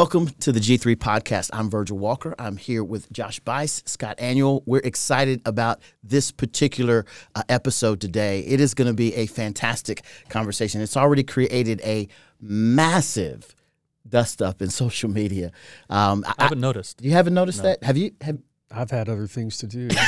Welcome to the G3 podcast. I'm Virgil Walker. I'm here with Josh Buice, Scott Aniol. We're excited about this particular uh, episode today. It is going to be a fantastic conversation. It's already created a massive dust up in social media. Um, I, I, haven't noticed. You haven't noticed no. that? Have you? Have, I've had other things to do.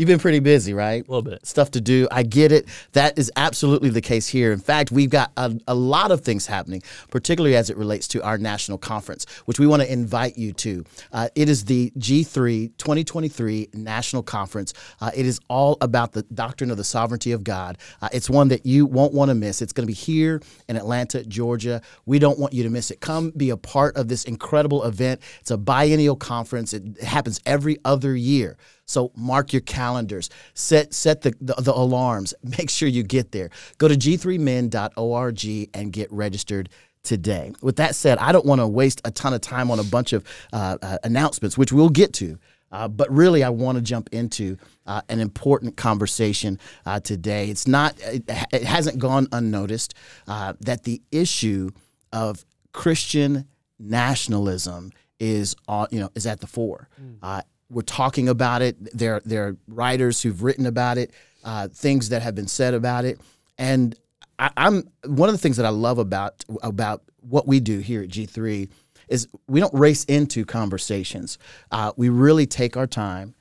You've been pretty busy, right? A little bit. Stuff to do. I get it. That is absolutely the case here. In fact, we've got a, a lot of things happening, particularly as it relates to our national conference, which we want to invite you to. Uh, it is the G3 2023 National Conference. Uh, it is all about the doctrine of the sovereignty of God. Uh, it's one that you won't want to miss. It's going to be here in Atlanta, Georgia. We don't want you to miss it. Come be a part of this incredible event. It's a biennial conference, it happens every other year. So mark your calendars. Set set the, the, the alarms. Make sure you get there. Go to g3min.org and get registered today. With that said, I don't want to waste a ton of time on a bunch of uh, uh, announcements, which we'll get to. Uh, but really, I want to jump into uh, an important conversation uh, today. It's not, it, it, hasn't gone unnoticed uh, that the issue of Christian nationalism is, you know, is at the fore. Mm we're talking about it. There, there are writers who've written about it, uh, things that have been said about it, and I, am one of the things that I love about about what we do here at G3 is we don't race into conversations. Uh, we really take our time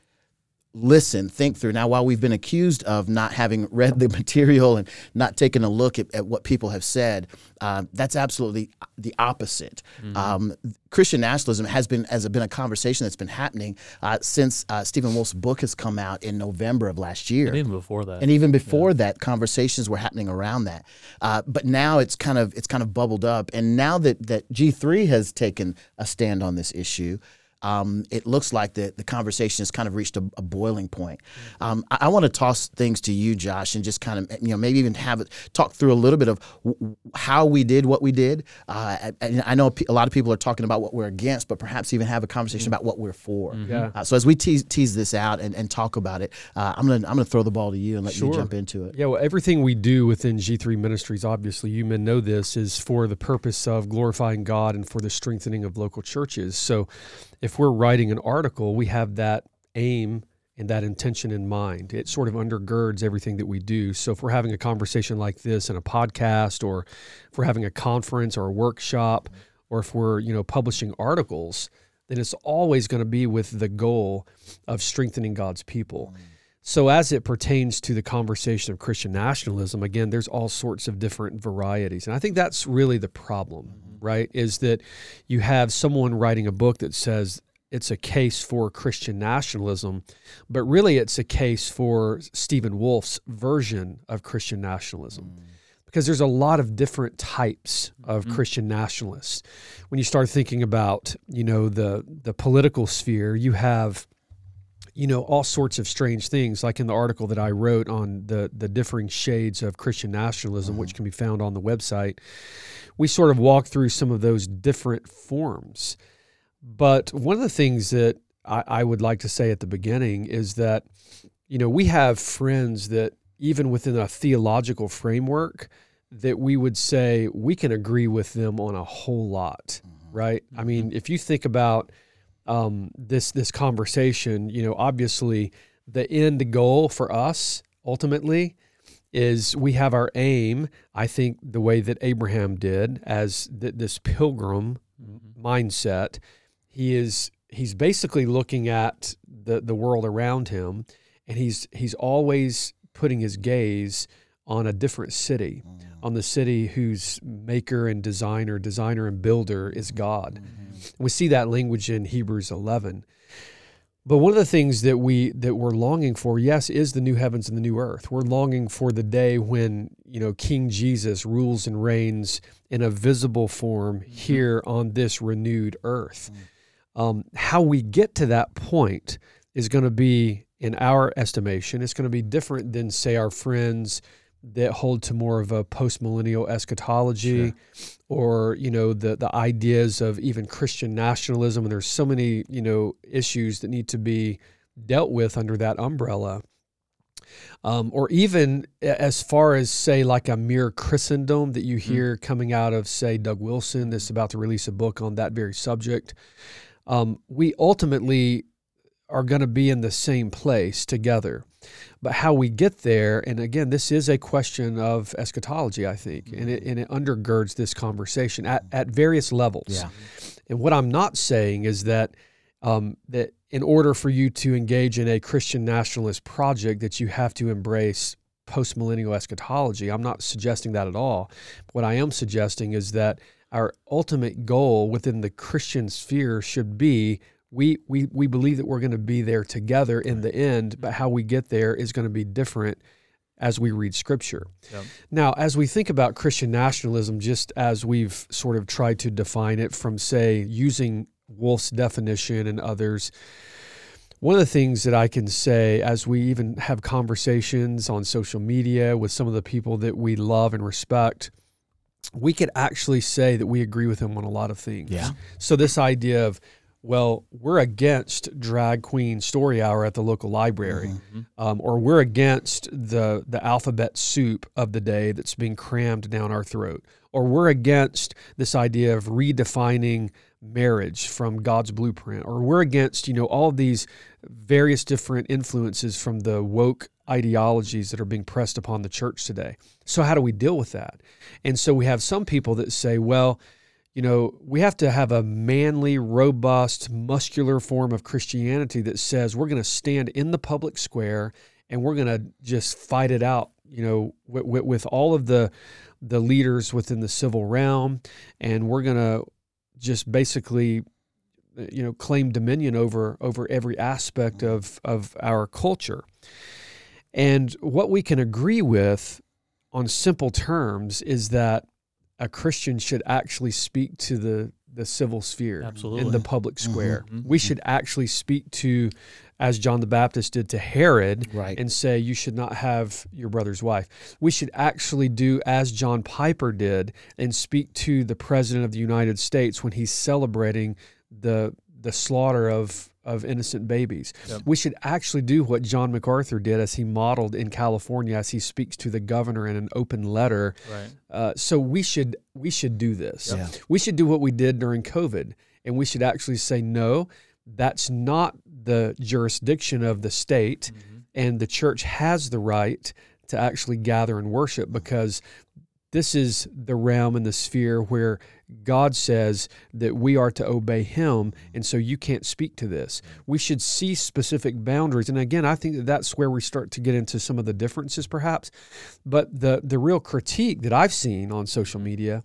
listen, think through. Now, while we've been accused of not having read the material and not taking a look at, at what people have said, uh, that's absolutely the opposite. Mm-hmm. Um, Christian nationalism has been has been a conversation that's been happening uh, since uh, Stephen Wolfe's book has come out in November of last year, and even before that, and even before yeah. that, conversations were happening around that. Uh, but now it's kind of it's kind of bubbled up, and now that that G three has taken a stand on this issue um, it looks like the, the conversation has kind of reached a, a boiling point. Um, I, I want to toss things to you, Josh, and just kind of, you know, maybe even have it talk through a little bit of w- how we did what we did. Uh, and I know a lot of people are talking about what we're against, but perhaps even have a conversation mm-hmm. about what we're for. Mm-hmm. Yeah. Uh, so as we tease, tease this out and, and talk about it, uh, I'm gonna I'm gonna throw the ball to you and let sure. you jump into it. Yeah, well, everything we do within G3 Ministries, obviously, you men know this, is for the purpose of glorifying God and for the strengthening of local churches. So if we're writing an article, we have that aim and that intention in mind. It sort of undergirds everything that we do. So if we're having a conversation like this in a podcast, or if we're having a conference or a workshop, or if we're you know publishing articles, then it's always going to be with the goal of strengthening God's people. So, as it pertains to the conversation of Christian nationalism, again, there's all sorts of different varieties. And I think that's really the problem right? Is that you have someone writing a book that says it's a case for Christian nationalism, but really it's a case for Stephen Wolfe's version of Christian nationalism. Mm. Because there's a lot of different types of mm-hmm. Christian nationalists. When you start thinking about, you know, the the political sphere, you have you know all sorts of strange things like in the article that i wrote on the the differing shades of christian nationalism mm-hmm. which can be found on the website we sort of walk through some of those different forms. But one of the things that I, I, would like to say at the beginning is that, you know, we have friends that even within a theological framework, that we would say we can agree with them on a whole lot, mm-hmm. right? Mm-hmm. I mean, mm-hmm. if you think about um, this this conversation, you know, obviously the end goal for us ultimately is we have our aim, I think, the way that Abraham did as th- this pilgrim mm-hmm. mindset. He is he's basically looking at the the world around him, and he's he's always putting his gaze on a different city, mm-hmm. on the city whose maker and designer, designer and builder is God. Mm-hmm. We see that language in Hebrews 11. But one of the things that we that we're longing for, yes, is the new heavens and the new earth. We're longing for the day when you know King Jesus rules and reigns in a visible form mm-hmm. here on this renewed earth. Mm. Um, how we get to that point is going to be, in our estimation, it's going to be different than say our friends that hold to more of a postmillennial eschatology sure. or you know the the ideas of even Christian nationalism and there's so many you know issues that need to be dealt with under that umbrella Um, or even as far as say like a mere Christendom that you mm-hmm. hear mm. coming out of say Doug Wilson that's about to release a book on that very subject. Um, we ultimately are going to be in the same place together. But how we get there, and again, this is a question of eschatology, I think, and it, and it undergirds this conversation at, at various levels. Yeah. And what I'm not saying is that um, that in order for you to engage in a Christian nationalist project, that you have to embrace postmillennial eschatology. I'm not suggesting that at all. What I am suggesting is that our ultimate goal within the Christian sphere should be we we we believe that we're going to be there together in the end, but mm-hmm. how we get there is going to be different as we read scripture. Yep. Now, as we think about Christian nationalism, just as we've sort of tried to define it from, say, using Wolfe's definition and others, one of the things that I can say as we even have conversations on social media with some of the people that we love and respect, we could actually say that we agree with them on a lot of things. Yeah. So, this idea of well, we're against drag queen story hour at the local library, mm-hmm. um, or we're against the the alphabet soup of the day that's being crammed down our throat, or we're against this idea of redefining marriage from God's blueprint, or we're against you know all these various different influences from the woke ideologies that are being pressed upon the church today. So how do we deal with that? And so we have some people that say, well you know, we have to have a manly, robust, muscular form of Christianity that says we're going to stand in the public square and we're going to just fight it out, you know, with, with, all of the the leaders within the civil realm, and we're going to just basically, you know, claim dominion over over every aspect of of our culture. And what we can agree with on simple terms is that a Christian should actually speak to the the civil sphere Absolutely. in the public mm-hmm. square. Mm-hmm. We should actually speak to, as John the Baptist did to Herod, right. and say, You should not have your brother's wife. We should actually do as John Piper did and speak to the President of the United States when he's celebrating the the slaughter of of innocent babies. Yep. We should actually do what John MacArthur did as he modeled in California as he speaks to the governor in an open letter. Right. Uh, so we should we should do this. Yep. We should do what we did during COVID, and we should actually say no. That's not the jurisdiction of the state, mm-hmm. and the church has the right to actually gather and worship because this is the realm and the sphere where God says that we are to obey Him, and so you can't speak to this. We should see specific boundaries, and again, I think that that's where we start to get into some of the differences, perhaps. But the the real critique that I've seen on social media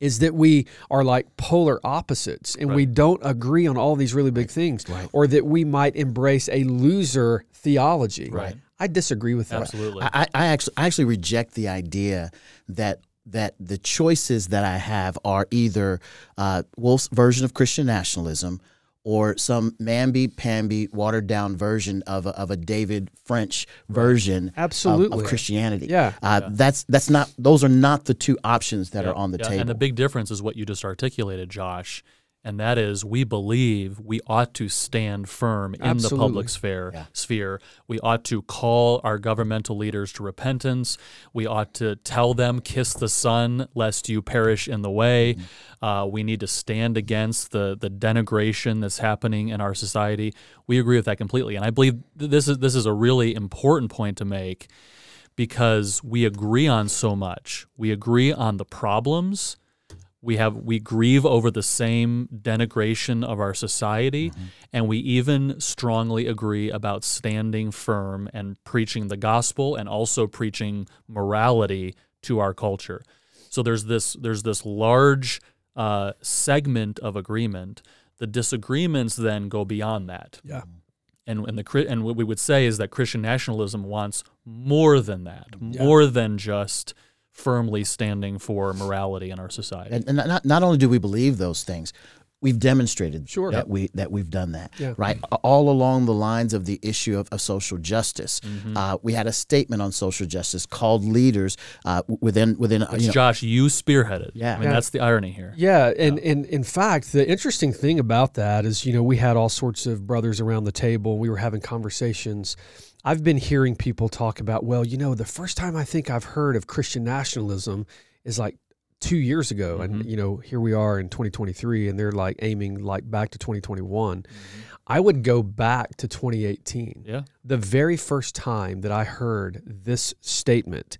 is that we are like polar opposites and right. we don't agree on all these really big things, right. or that we might embrace a loser theology. Right. I disagree with that. Absolutely. I, I actually I actually reject the idea that that the choices that I have are either uh, Wolfe's version of Christian nationalism or some mamby-pamby, watered-down version of a, of a David French version Absolutely. Of, of Christianity. Yeah. Uh, yeah. that's that's not; those are not the two options that yeah. are on the yeah. table. And the big difference is what you just articulated, Josh and that is we believe we ought to stand firm in Absolutely. the public sphere yeah. sphere. We ought to call our governmental leaders to repentance. We ought to tell them kiss the son lest you perish in the way. Mm-hmm. uh, we need to stand against the the denigration that's happening in our society. We agree with that completely. And i believe this is this is a really important point to make because we agree on so much. We agree on the problems we have we grieve over the same denigration of our society mm-hmm. and we even strongly agree about standing firm and preaching the gospel and also preaching morality to our culture so there's this there's this large uh, segment of agreement the disagreements then go beyond that yeah and and the and what we would say is that Christian nationalism wants more than that, yeah. more than just firmly standing for morality in our society. And, and not, not only do we believe those things, we've demonstrated Sure. that we that we've done that Yeah. right all along the lines of the issue of, of social justice. Mm-hmm. Uh, we had a statement on social justice called leaders uh, within within you know, Josh, you spearheaded. Yeah. I mean Yeah. that's the irony here. Yeah, and, and in fact, the interesting thing about that is, you know, we had all sorts of brothers around the table. We were having conversations. I've been hearing people talk about, well, you know, the first time I think I've heard of Christian nationalism is like two years ago, and mm-hmm. you know, here we are in 2023, and they're like aiming like back to 2021. Mm-hmm. I would go back to 2018 Yeah. the very first time that I heard this statement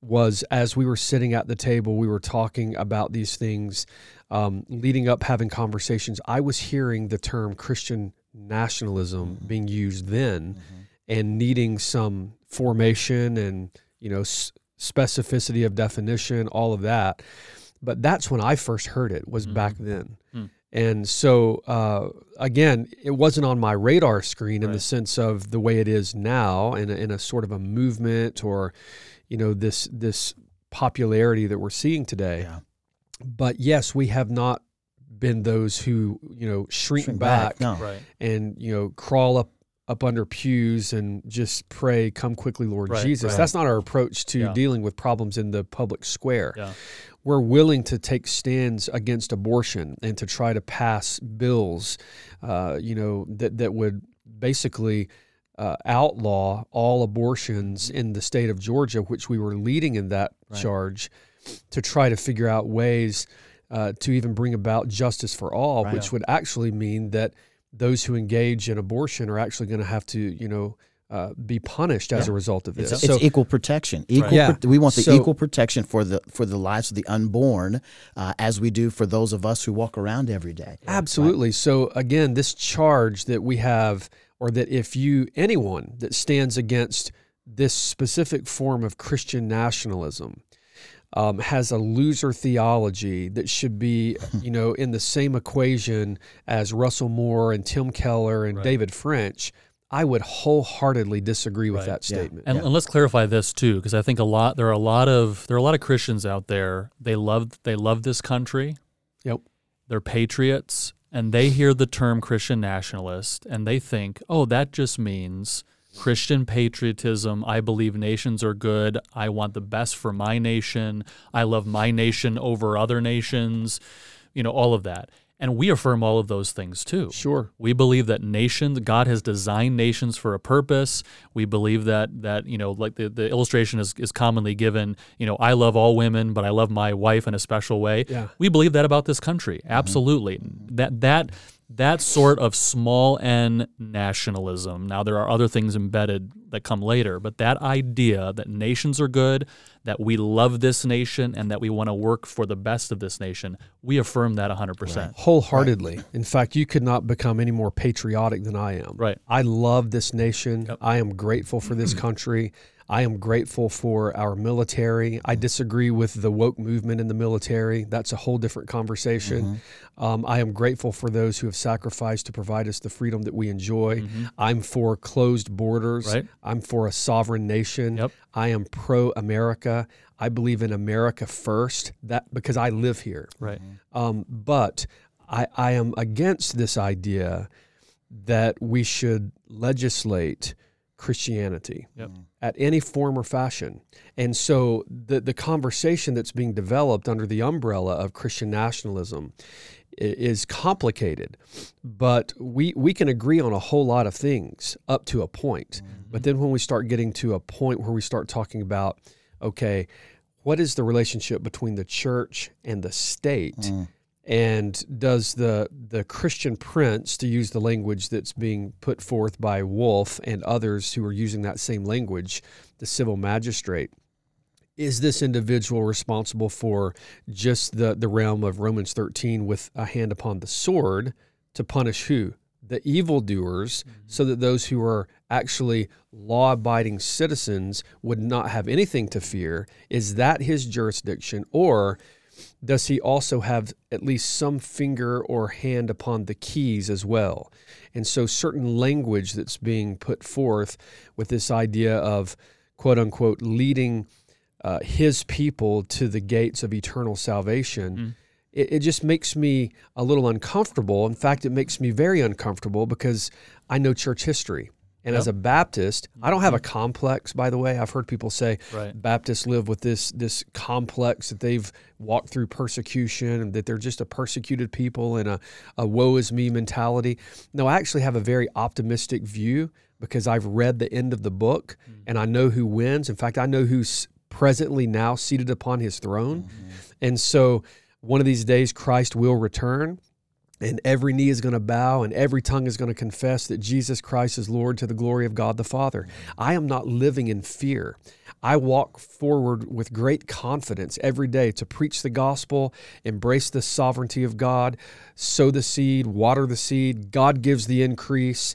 was as we were sitting at the table, we were talking about these things, um, leading up, having conversations. I was hearing the term Christian nationalism mm-hmm. being used then and needing some formation and, you know, specificity of definition, all of that. But that's when I first heard it, was back then. Mm. And so, uh, again, it wasn't on my radar screen in the sense of the way it is now, in a, in a sort of a movement or, you know, this this popularity that we're seeing today. Yeah. But yes, we have not been those who you know shrink, shrink back, No. Right. and you know crawl up up under pews and just pray, "Come quickly, Lord Right, Jesus." right. That's not our approach to Yeah. dealing with problems in the public square Yeah. we're willing to take stands against abortion and to try to pass bills, uh, you know, that that would basically uh, outlaw all abortions in the state of Georgia, which we were leading in that Right. charge, to try to figure out ways uh, to even bring about justice for all, which would actually mean that those who engage in abortion are actually going to have to, you know. Uh, be punished as a result of this. It's, it's equal protection. Equal. Yeah. pro- we want the So- equal protection for the for the lives of the unborn, uh, as we do for those of us who walk around every day. Absolutely. So again, this charge that we have, or that if you anyone that stands against this specific form of Christian nationalism um, has a loser theology that should be, you know, in the same equation as Russell Moore and Tim Keller and Right. David French, I would wholeheartedly disagree with Right. that Yeah. statement. And, and let's clarify this too, because I think a lot there are a lot of there are a lot of Christians out there. They love they love this country. Yep. They're patriots, and they hear the term Christian nationalist, and they think, oh, that just means Christian patriotism. I believe nations are good. I want the best for my nation. I love my nation over other nations. You know, all of that. And we affirm all of those things too. Sure. We believe that nations, God has designed nations for a purpose. We believe that that you know, like the, the illustration is, is commonly given. You know, I love all women, but I love my wife in a special way. Yeah. We believe that about this country. Mm-hmm. Absolutely. That that that sort of small n nationalism. Now there are other things embedded that come later, but that idea that nations are good, that we love this nation, and that we want to work for the best of this nation, we affirm that 100%. wholeheartedly. In fact, you could not become any more patriotic than I am. Right. I love this nation. I am grateful for this country. I am grateful for our military. I disagree with the woke movement in the military. That's a whole different conversation. Um, I am grateful for those who have sacrificed to provide us the freedom that we enjoy. I'm for closed borders. Right. I'm for a sovereign nation. Yep. I am pro America. I believe in America first. That because I live here. Right. Um, but I, I am against this idea that we should legislate Christianity Yep. Mm. at any form or fashion. And so the, the conversation that's being developed under the umbrella of Christian nationalism is complicated, but we, we can agree on a whole lot of things up to a point. Mm-hmm. But then when we start getting to a point where we start talking about, okay, what is the relationship between the church and the state? Mm. And does the the Christian prince, to use the language that's being put forth by Wolfe and others who are using that same language, the civil magistrate, is this individual responsible for just the, the realm of Romans 13 with a hand upon the sword to punish who? The evildoers, mm-hmm. so that those who are actually law abiding citizens would not have anything to fear? Is that his jurisdiction? Or does he also have at least some finger or hand upon the keys as well? And so, certain language that's being put forth with this idea of quote unquote leading uh, his people to the gates of eternal salvation it, it just makes me a little uncomfortable. In fact, it makes me very uncomfortable because I know church history. And as a Baptist, I don't have a mm-hmm. complex. By the way, I've heard people say Right. Baptists live with this this complex that they've walked through persecution and that they're just a persecuted people and a, a woe is me mentality. No, I actually have a very optimistic view because I've read the end of the book mm. and I know who wins. In fact, I know who's presently now seated upon his throne. Mm-hmm. And so one of these days Christ will return and every knee is going to bow and every tongue is going to confess that Jesus Christ is Lord to the glory of God the Father. I am not living in fear. I walk forward with great confidence every day to preach the gospel, embrace the sovereignty of God, sow the seed, water the seed. God gives the increase.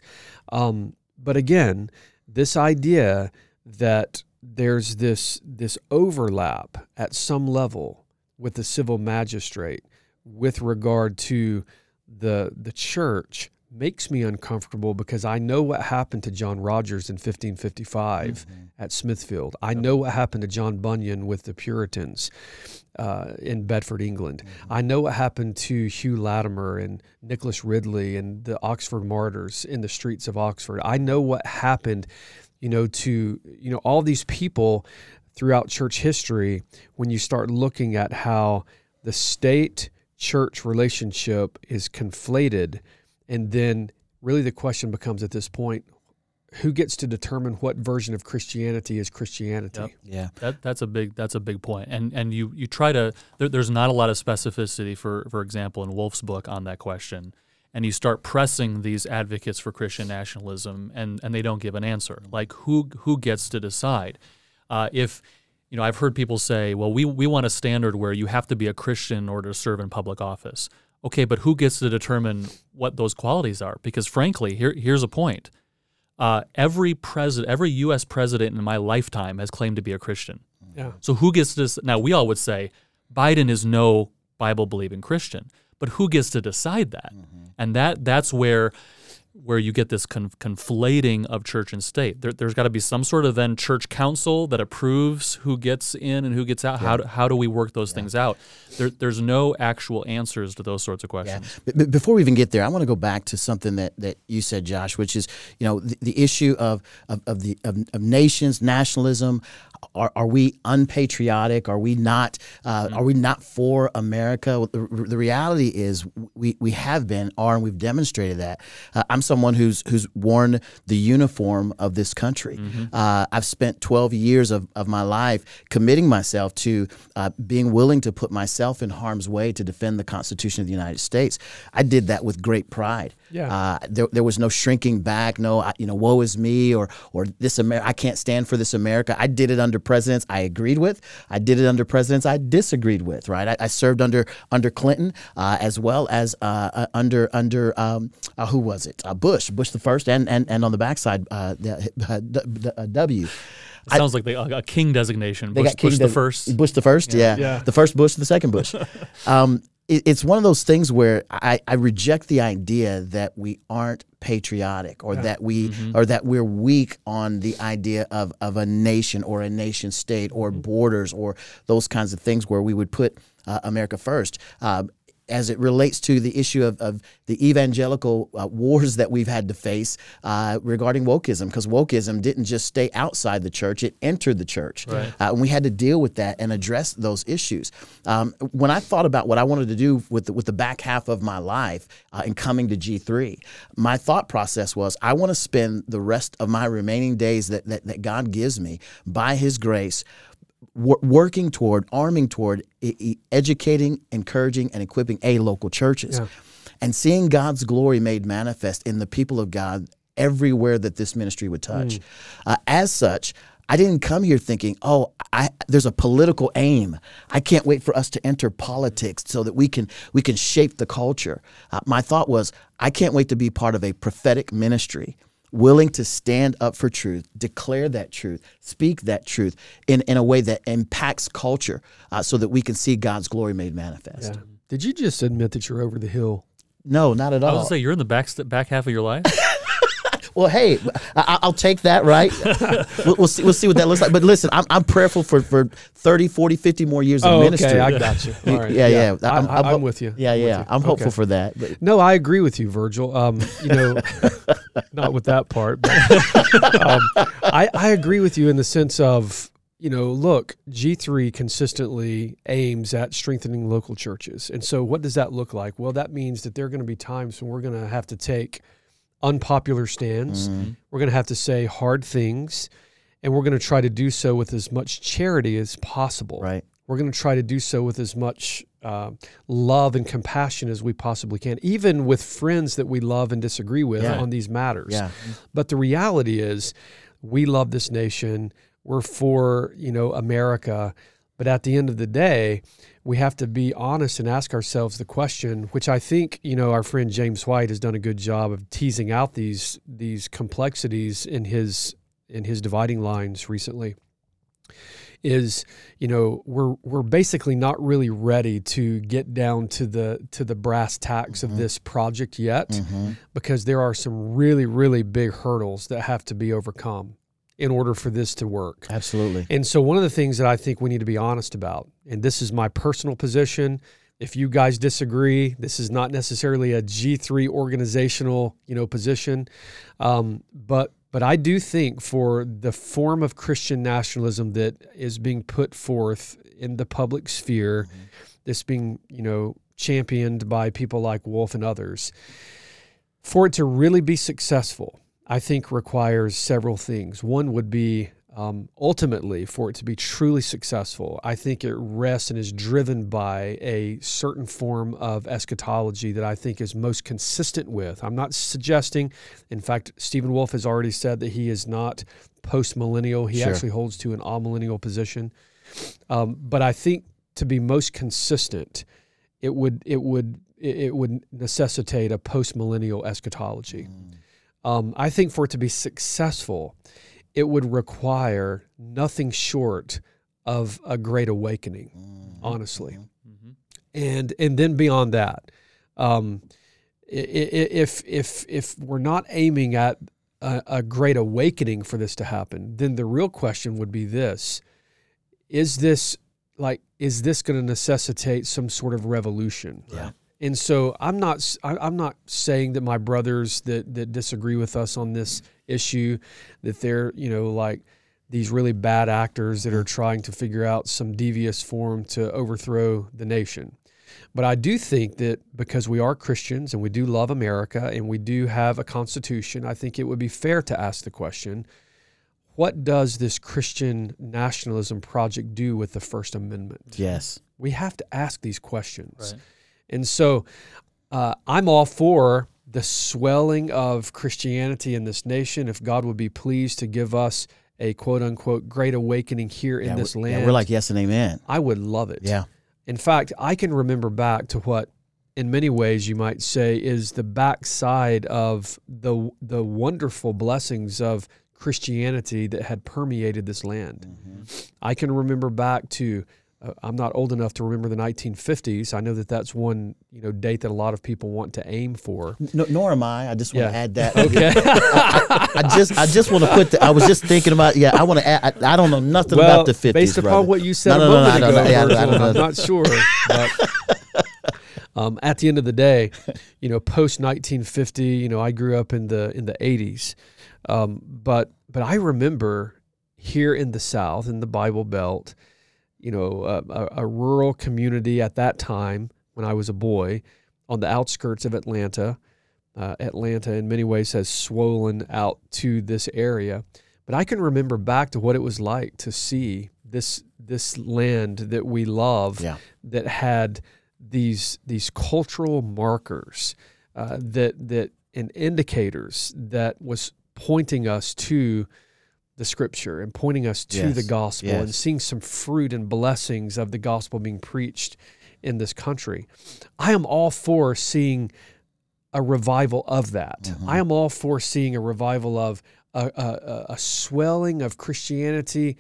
Um, but again, this idea that there's this this overlap at some level with the civil magistrate with regard to the the church makes me uncomfortable because I know what happened to John Rogers in 1555 at Smithfield. I know what happened to John Bunyan with the Puritans uh, in Bedford, England. I know what happened to Hugh Latimer and Nicholas Ridley and the Oxford martyrs in the streets of Oxford. I know what happened, you know, to you know all these people throughout church history when you start looking at how the state church relationship is conflated and then really the question becomes at this point who gets to determine what version of Christianity is Christianity? Yep. Yeah. That that's a big that's a big point, and and you you try to there, there's not a lot of specificity for for example in Wolfe's book on that question, and you start pressing these advocates for Christian nationalism, and and they don't give an answer. Like who who gets to decide? Uh, if you know, I've heard people say, well, we we want a standard where you have to be a Christian in order to serve in public office. Okay, but who gets to determine what those qualities are? Because frankly, here here's a point. Uh, every president, every U.S. president in my lifetime has claimed to be a Christian. Yeah. So who gets to dec- now? We all would say Biden is no Bible believing Christian, but who gets to decide that? And that that's where where you get this con- conflating of church and state. There, there's got to be some sort of then church council that approves who gets in and who gets out. How do, how do we work those things out? There, there's no actual answers to those sorts of Yeah. questions. B- b- before we even get there, I want to go back to something that, that you said, Josh, which is you know the, the issue of of, of the of, of nations, nationalism. Are, are we unpatriotic? Are we not? Uh, Are we not for America? The, the reality is we, we have been, are, and we've demonstrated that. Uh, I'm someone who's who's worn the uniform of this country. Uh, I've spent 12 years of, of my life committing myself to uh, being willing to put myself in harm's way to defend the Constitution of the United States. I did that with great pride. Yeah. Uh, there, there was no shrinking back. No, you know, woe is me, or or this America. I can't stand for this America. I did it under presidents I agreed with. I did it under presidents I disagreed with. Right. I, I served under under Clinton uh, as well as uh, uh, under under um, uh, who was it? Uh, Bush, Bush the first, and and and on the backside, uh, the, uh, uh, W. It sounds like they, a, a king designation. They Bush, got King Bush the first. Bush the first, yeah. Yeah. The first Bush, the second Bush. um, it, it's one of those things where I, I reject the idea that we aren't patriotic or that we or that we're weak on the idea of, of a nation or a nation state or borders or those kinds of things where we would put uh, America first. Um, as it relates to the issue of, of the evangelical uh, wars that we've had to face uh, regarding wokeism, because wokeism didn't just stay outside the church, it entered the church. Right. Uh, and we had to deal with that and address those issues. Um, when I thought about what I wanted to do with the, with the back half of my life uh, in coming to G3, my thought process was I want to spend the rest of my remaining days that, that, that God gives me by His grace wor- working toward, arming toward, e- e- educating, encouraging, and equipping a local churches, Yeah. and seeing God's glory made manifest in the people of God everywhere that this ministry would touch. Uh, as such. I didn't come here thinking, "Oh, I, there's a political aim. I can't wait for us to enter politics so that we can we can shape the culture." Uh, my thought was, "I can't wait to be part of a prophetic ministry willing to stand up for truth, declare that truth, speak that truth in, in a way that impacts culture uh, so that we can see God's glory made manifest. Yeah. Did you just admit that you're over the hill? No, not at all. I was all. gonna say you're in the back st- back half of your life. well, hey, I, will take that, right? we'll, we'll, see. We'll see what that looks like. But listen, I'm, I'm prayerful for, for 30, 40, 50 more years of oh, ministry. Okay, I got you. All right. Yeah, yeah. yeah. I'm, I'm, I'm, with you. Yeah, I'm yeah. You. I'm hopeful okay. for that. But. No, I agree with you, Virgil. Um, you know, not with that part, but um, I, I agree with you in the sense of you know, look, G3 consistently aims at strengthening local churches. And so, what does that look like? Well, that means that there are going to be times when we're going to have to take unpopular stands. Mm-hmm. We're going to have to say hard things, and we're going to try to do so with as much charity as possible. Right. We're going to try to do so with as much uh, love and compassion as we possibly can, even with friends that we love and disagree with yeah. on these matters. Yeah. But the reality is, we love this nation we're for you know America, but at the end of the day, we have to be honest and ask ourselves the question, which I think you know our friend James White has done a good job of teasing out these these complexities in his in his dividing lines recently is you know we're we're basically not really ready to get down to the to the brass tacks mm-hmm. of this project yet mm-hmm. because there are some really really big hurdles that have to be overcome in order for this to work. Absolutely. And so, one of the things that I think we need to be honest about, and this is my personal position. If you guys disagree, this is not necessarily a G3 organizational, you know, position, um, but but I do think for the form of Christian nationalism that is being put forth in the public sphere, mm-hmm. this being you know championed by people like Wolfe and others, for it to really be successful, I think requires several things. One would be um, ultimately for it to be truly successful, I think it rests and is driven by a certain form of eschatology that I think is most consistent with. I'm not suggesting, in fact, Stephen Wolfe has already said that he is not post millennial. He sure. actually holds to an amillennial position. Um, but I think to be most consistent, it would it would it would necessitate a post millennial eschatology. Mm. Um, I think for it to be successful, it would require nothing short of a great awakening, mm-hmm. honestly. Mm-hmm. And and then beyond that, um, if if if we're not aiming at a, a, great awakening for this to happen, then the real question would be this: Is this like is this going to necessitate some sort of revolution? Yeah. And so I'm not I'm not saying that my brothers that that disagree with us on this issue that they're you know like these really bad actors that are trying to figure out some devious form to overthrow the nation. But I do think that because we are Christians and we do love America and we do have a constitution, I think it would be fair to ask the question what does this Christian nationalism project do with the First Amendment? Yes. We have to ask these questions. Right. And so uh, I'm all for the swelling of Christianity in this nation. If God would be pleased to give us a quote unquote great awakening here in this land, yeah, we're like, yes and amen. I would love it. Yeah. In fact, I can remember back to what, in many ways, you might say is the backside of the the wonderful blessings of Christianity that had permeated this land. Mm-hmm. I can remember back to uh, I'm not old enough to remember the 1950s. I know that that's one you know date that a lot of people want to aim for. No, nor am I. I just want yeah. to add that. Okay. I, I, just I just want to put. The, I was just thinking about. Yeah, I want to add. I, I don't know nothing well, about the 50s. Based upon brother. what you said no, no, a moment ago, yeah, I'm not sure. But, um, at the end of the day, you know, post 1950, you know, I grew up in the in the 80s, um, but but I remember here in the South in the Bible Belt you know, a, a, rural community at that time when I was a boy on the outskirts of Atlanta. Uh, Atlanta, in many ways, has swollen out to this area. But I can remember back to what it was like to see this this land that we love yeah. that had these these cultural markers uh, that that and indicators that was pointing us to the scripture and pointing us to yes. the gospel yes. and seeing some fruit and blessings of the gospel being preached in this country. I am all for seeing a revival of that. Mm-hmm. I am all for seeing a revival of a, a, a swelling of Christianity,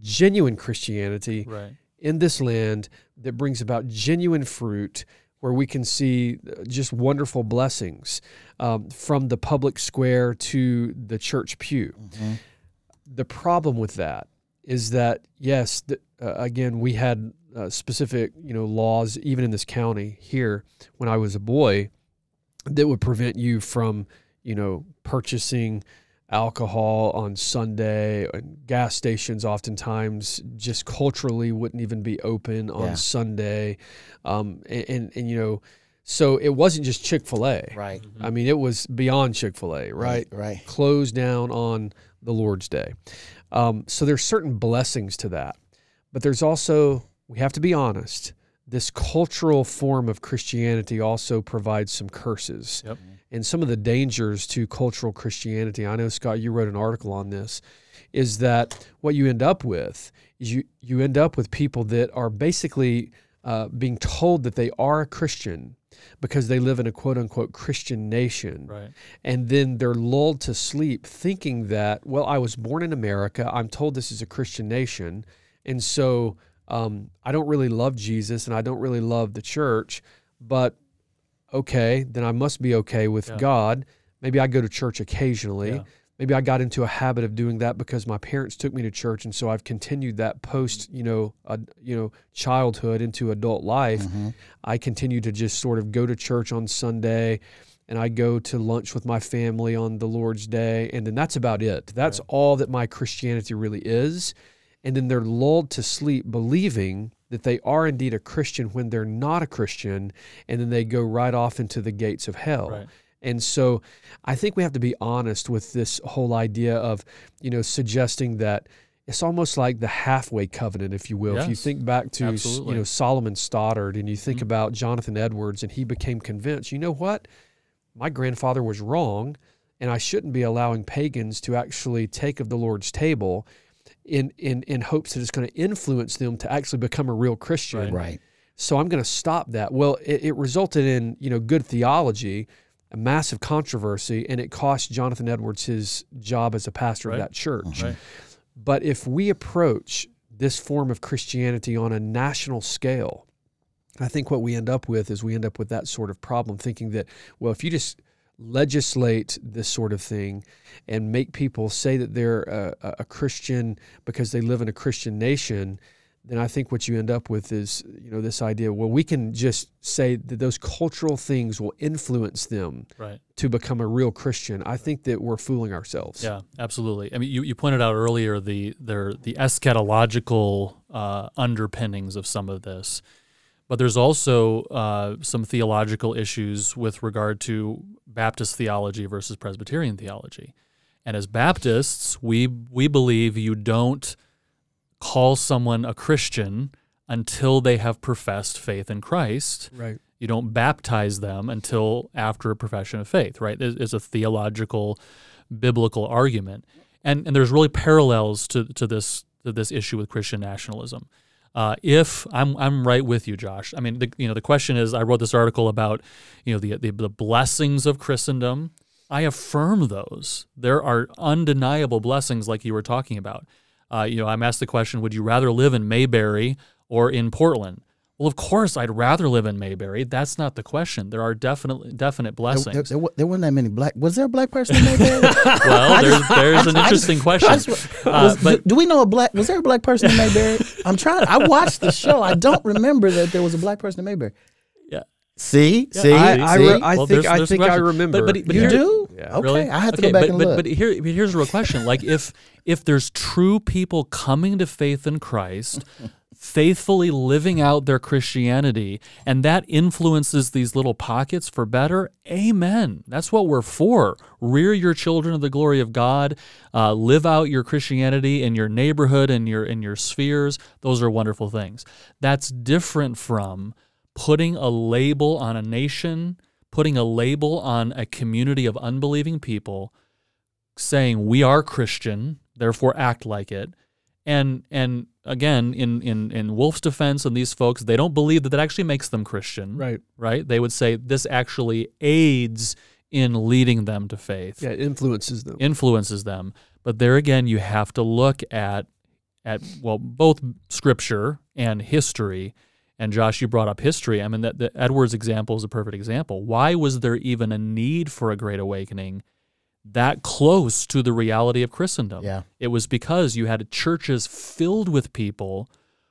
genuine Christianity right. in this land that brings about genuine fruit where we can see uh, just wonderful blessings um, from the public square to the church pew. Mm-hmm. The problem with that is that yes, th- uh, again we had uh, specific you know laws even in this county here when I was a boy that would prevent you from you know purchasing alcohol on Sunday and gas stations oftentimes just culturally wouldn't even be open on Yeah. Sunday um, and, and and you know so it wasn't just Chick-fil-A Right. I mean it was beyond Chick-fil-A right Right. closed down on the Lord's Day. Um, so there's certain blessings to that, but there's also we have to be honest. This cultural form of Christianity also provides some curses Yep. and some of the dangers to cultural Christianity. I know Scott, you wrote an article on this. Is that what you end up with? Is you you end up with people that are basically uh, being told that they are a Christian because they live in a quote unquote Christian nation Right. and then they're lulled to sleep thinking that well i was born in america i'm told this is a christian nation and so um, i don't really love jesus and i don't really love the church but okay then i must be okay with Yeah. god maybe i go to church occasionally Yeah. Maybe i got into a habit of doing that because my parents took me to church and so i've continued that post you know uh, you know childhood into adult life Mhm. I continue to just sort of go to church on Sunday and I go to lunch with my family on the Lord's Day. And then that's about it. That's all that my Christianity really is. And then they're lulled to sleep believing that they are indeed a Christian when they're not a Christian. And then they go right off into the gates of hell. Right. And so I think we have to be honest with this whole idea of, you know, suggesting that it's almost like the halfway covenant, if you will. If you think back to, absolutely. you know, Solomon Stoddard and you think Mhm. about Jonathan Edwards and he became convinced, you know what? My grandfather was wrong and I shouldn't be allowing pagans to actually take of the Lord's table in in in hopes that it's going to influence them to actually become a real Christian. Right. Right. So I'm going to stop that. Well, it, it resulted in you know good theology, a massive controversy, and it cost Jonathan Edwards his job as a pastor Right. of that church. Mm-hmm. Right. But if we approach this form of Christianity on a national scale, I think what we end up with is we end up with that sort of problem, thinking that, well, if you just legislate this sort of thing and make people say that they're a, a- a Christian because they live in a Christian nation, then I think what you end up with is, you know, this idea, well, we can just say that those cultural things will influence them Right. to become a real Christian. I think that we're fooling ourselves. Yeah, absolutely. I mean, you, you pointed out earlier the there the eschatological uh, underpinnings of some of this, but there's also uh, some theological issues with regard to Baptist theology versus Presbyterian theology. And as Baptists, we we believe you don't call someone a Christian until they have professed faith in Christ Right. you don't baptize them until after a profession of faith, right? It's a theological, biblical argument, and and there's really parallels to to this to this issue with Christian nationalism. Uh, if I'm I'm right with you, Josh. I mean, the, you know, the question is, I wrote this article about you know the, the the blessings of Christendom. I affirm those. There are undeniable blessings, like you were talking about. Uh, you know, I'm asked the question, would you rather live in Mayberry or in Portland? Well, of course, I'd rather live in Mayberry. That's not the question. There are definitely definite blessings. there, there wa- there weren't that many black. Was there a black person in Mayberry? well, there's, there's an interesting question. I just- Uh, was- but do, do we know a black? Was there a black person in Mayberry? I'm trying. I watched the show. I don't remember that there was a black person in Mayberry. Yeah. See, Yeah, see, I, I, re- I Well, think there's- I there's think I remember. But- but- but you here- do? Yeah. Okay, Really? I have to Okay, go back but, and but, look. But here, but here's a real question: like if if there's true people coming to faith in Christ, faithfully living out their Christianity, and that influences these little pockets for better, Amen. That's what we're for. Rear your children of the glory of God. Uh, live out your Christianity in your neighborhood and your in your spheres. Those are wonderful things. That's different from putting a label on a nation, putting a label on a community of unbelieving people, saying we are Christian, therefore act like it. And and again, in in in Wolfe's defense and these folks, they don't believe that that actually makes them Christian. Right. Right? They would say this actually aids in leading them to faith Yeah, it influences them. influences them. But there again, you have to look at at well both scripture and history And Josh, you brought up history. I mean, that the Edwards example is a perfect example. Why was there even a need for a great awakening that close to the reality of Christendom? Yeah. It was because you had churches filled with people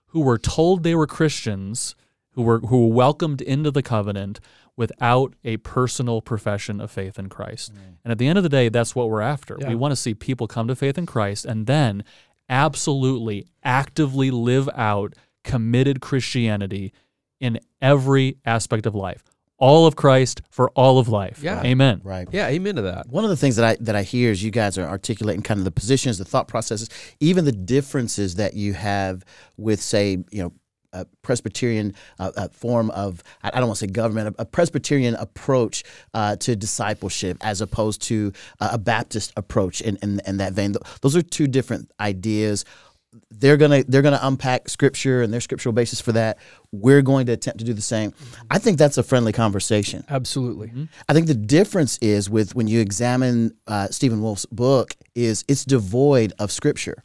who were told they were Christians, who were who were welcomed into the covenant without a personal profession of faith in Christ. Mm. And at the end of the day, that's what we're after. Yeah. We want to see people come to faith in Christ and then absolutely actively live out committed Christianity in every aspect of life. All of Christ for all of life. Yeah. Amen. Right. Yeah, amen to that. One of the things that I that I hear is you guys are articulating kind of the positions, the thought processes, even the differences that you have with, say, you know, a Presbyterian uh, uh, form of I I don't want to say government, a, a Presbyterian approach uh, to discipleship as opposed to uh, a Baptist approach in, in in that vein. Those are two different ideas. They're gonna they're gonna unpack scripture and their scriptural basis for that. We're going to attempt to do the same. I think that's a friendly conversation. Absolutely. I think the difference is with when you examine uh, Stephen Wolfe's book is it's devoid of scripture,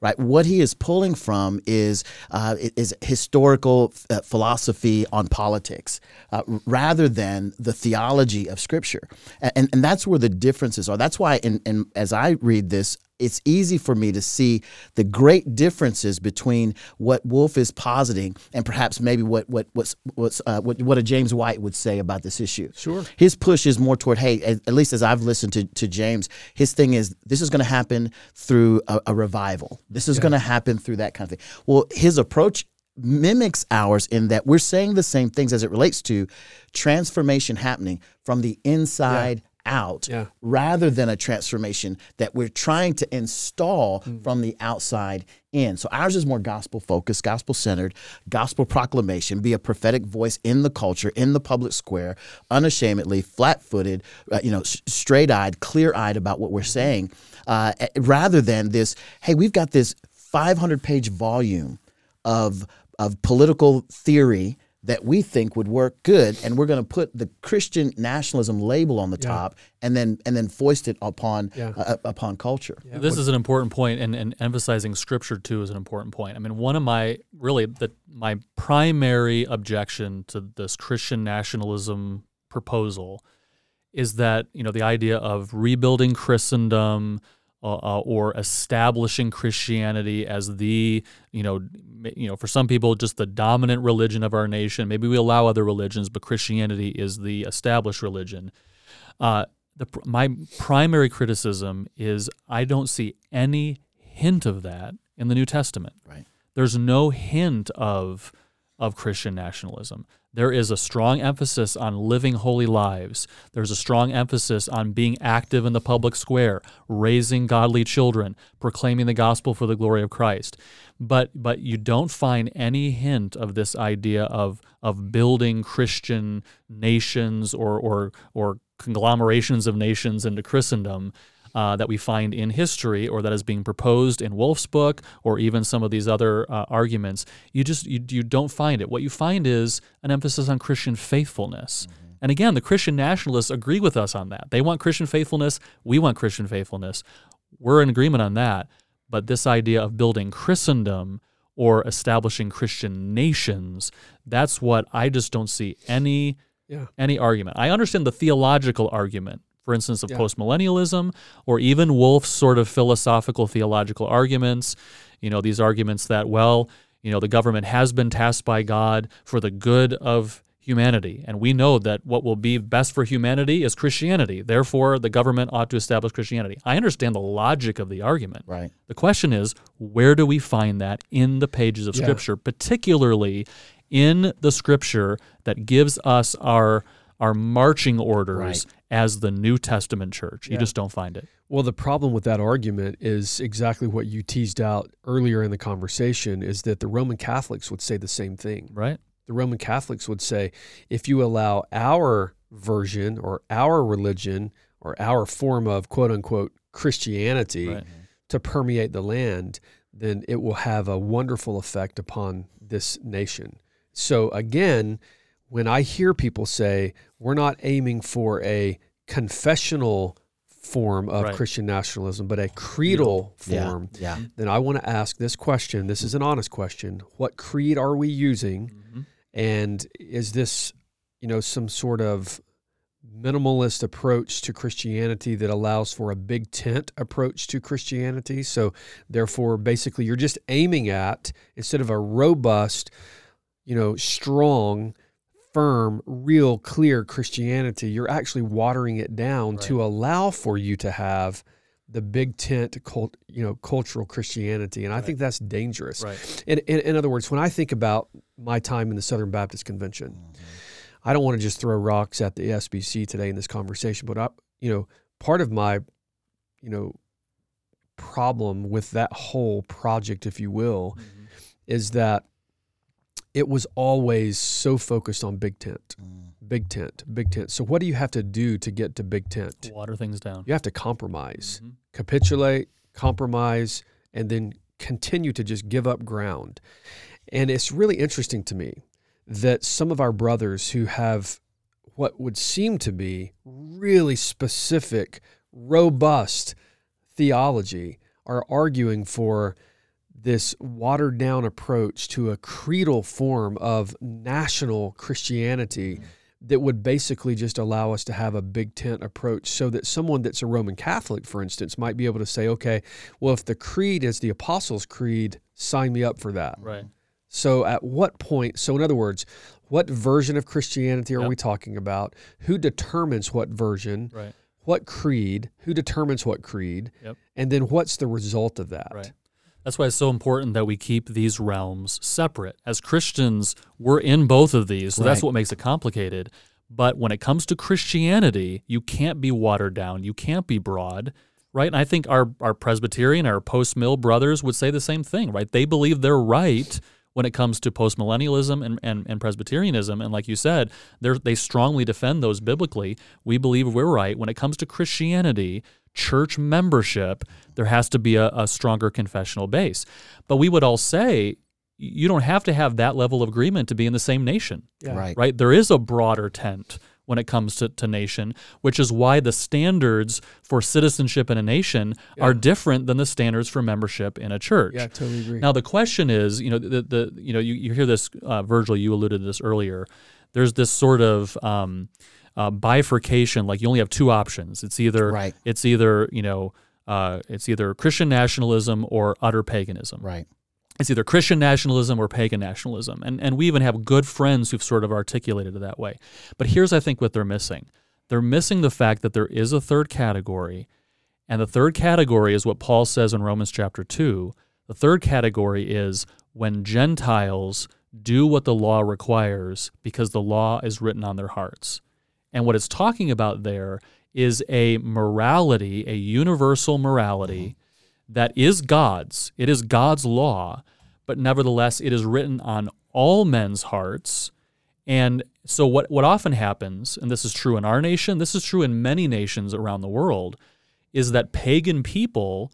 right? What he is pulling from is uh, is historical uh, philosophy on politics uh, rather than the theology of scripture, A- and and that's where the differences are. That's why, in, in as I read this, it's easy for me to see the great differences between what Wolfe is positing and perhaps maybe what what what's, what's uh, what what a James White would say about this issue. Sure. His push is more toward hey, at, at least as I've listened to to James, his thing is this is going to happen through a, a revival. This is going to happen through that kind of thing. Well, his approach mimics ours in that we're saying the same things as it relates to transformation happening from the inside out Yeah. rather than a transformation that we're trying to install from the outside in. So ours is more gospel focused, gospel centered, gospel proclamation, be a prophetic voice in the culture, in the public square, unashamedly, flat footed, uh, you know, straight eyed, clear eyed about what we're saying, uh, rather than this, hey, we've got this 500 page volume of, of political theory that we think would work good and we're going to put the Christian nationalism label on the top and then and then foist it upon Yeah. uh, upon culture. This is an important point, and, and emphasizing scripture too is an important point. I mean, one of my really the my primary objection to this Christian nationalism proposal is that you know the idea of rebuilding Christendom uh, uh, or establishing Christianity as the you know you know for some people just the dominant religion of our nation. Maybe we allow other religions, but Christianity is the established religion. Uh, the my primary criticism is I don't see any hint of that in the New Testament. Right. There's no hint of of Christian nationalism. There is a strong emphasis on living holy lives. There's a strong emphasis on being active in the public square, raising godly children, proclaiming the gospel for the glory of Christ. But but you don't find any hint of this idea of of building Christian nations or or or conglomerations of nations into Christendom uh, that we find in history or that is being proposed in Wolfe's book or even some of these other uh, arguments. You just you, you don't find it. What you find is an emphasis on Christian faithfulness. And again, the Christian nationalists agree with us on that. They want Christian faithfulness. We want Christian faithfulness. We're in agreement on that. But this idea of building Christendom or establishing Christian nations, that's what I just don't see any Yeah. any argument. I understand the theological argument, for instance, of Yeah. postmillennialism or even Wolfe's sort of philosophical theological arguments. You know, these arguments that, well, you know, the government has been tasked by God for the good of humanity. And we know that what will be best for humanity is Christianity. Therefore, the government ought to establish Christianity. I understand the logic of the argument. Right. The question is, where do we find that in the pages of Yeah. Scripture, particularly in the Scripture that gives us our our marching orders Right. As the New Testament church? You just don't find it. Well, the problem with that argument is exactly what you teased out earlier in the conversation is that the Roman Catholics would say the same thing. Right? The Roman Catholics would say if you allow our version or our religion or our form of quote unquote Christianity Right. to permeate the land, then it will have a wonderful effect upon this nation. So, again, when I hear people say we're not aiming for a confessional form of Right. Christian nationalism, but a creedal Yeah. form, Yeah. then I want to ask this question. This is an honest question. What creed are we using? Mm-hmm. And is this, you know, some sort of minimalist approach to Christianity that allows for a big tent approach to Christianity? So, therefore, basically, you're just aiming at, instead of a robust, you know, strong, firm, real, clear Christianity, you're actually watering it down Right. to allow for you to have the big tent cult, you know, cultural Christianity. And I think that's dangerous. Right. In, in, in other words, when I think about my time in the Southern Baptist Convention, I don't want to just throw rocks at the SBC today in this conversation, but I, you know, part of my, you know, problem with that whole project, if you will, Mm-hmm. is that it was always so focused on big tent, Mm. big tent, big tent. So what do you have to do to get to big tent? Water things down. You have to compromise, Mhm. capitulate, compromise, and then continue to just give up ground. And it's really interesting to me that some of our brothers who have what would seem to be really specific, robust theology are arguing for this watered down approach to a creedal form of national Christianity that would basically just allow us to have a big tent approach so that someone that's a Roman Catholic, for instance, might be able to say, okay, well, if the creed is the Apostles' Creed, sign me up for that. Right. So at what point, so in other words, what version of Christianity are Yep. we talking about? Who determines what version? Right. What creed? Who determines what creed? Yep. And then what's the result of that? Right. That's why it's so important that we keep these realms separate. As Christians, we're in both of these, so that's what makes it complicated. But when it comes to Christianity, you can't be watered down, you can't be broad, right? And I think our, our Presbyterian, our post mill brothers would say the same thing, right? They believe they're right when it comes to postmillennialism and, and, and Presbyterianism. And like you said, they're, they strongly defend those biblically. We believe we're right. When it comes to Christianity, church membership, there has to be a, a stronger confessional base. But we would all say you don't have to have that level of agreement to be in the same nation Yeah. Right. right? There is a broader tent when it comes to, to nation, which is why the standards for citizenship in a nation are different than the standards for membership in a church. Yeah, I totally agree. Now the question is, you know, the, the you know you, you hear this, uh, Virgil, you alluded to this earlier. There's this sort of um, uh, bifurcation, like you only have two options. It's either Right. it's either you know uh, it's either Christian nationalism or utter paganism Right. it's either Christian nationalism or pagan nationalism. And, and we even have good friends who've sort of articulated it that way. But here's, I think, what they're missing they're missing the fact that there is a third category. And the third category is what Paul says in Romans chapter 2. The third category is when Gentiles do what the law requires because the law is written on their hearts. And what it's talking about there is a morality, a universal morality mm-hmm. that is God's. It is God's law, but nevertheless, it is written on all men's hearts. And so, what, what often happens, and this is true in our nation, this is true in many nations around the world, is that pagan people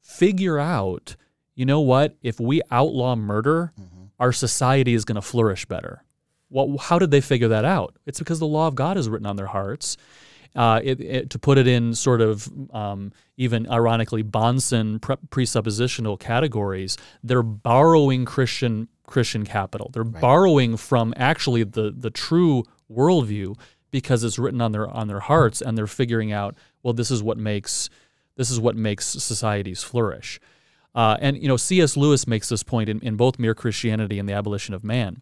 figure out, you know what, if we outlaw murder, mm-hmm. our society is going to flourish better. Well, how did they figure that out? It's because the law of God is written on their hearts. Uh, it, it, to put it in sort of um, even ironically Bahnsen pre- presuppositional categories, they're borrowing Christian Christian capital. They're borrowing from actually the the true worldview because it's written on their on their hearts, and they're figuring out, well, this is what makes this is what makes societies flourish. Uh, and you know, C.S. Lewis makes this point in, in both Mere Christianity and the Abolition of Man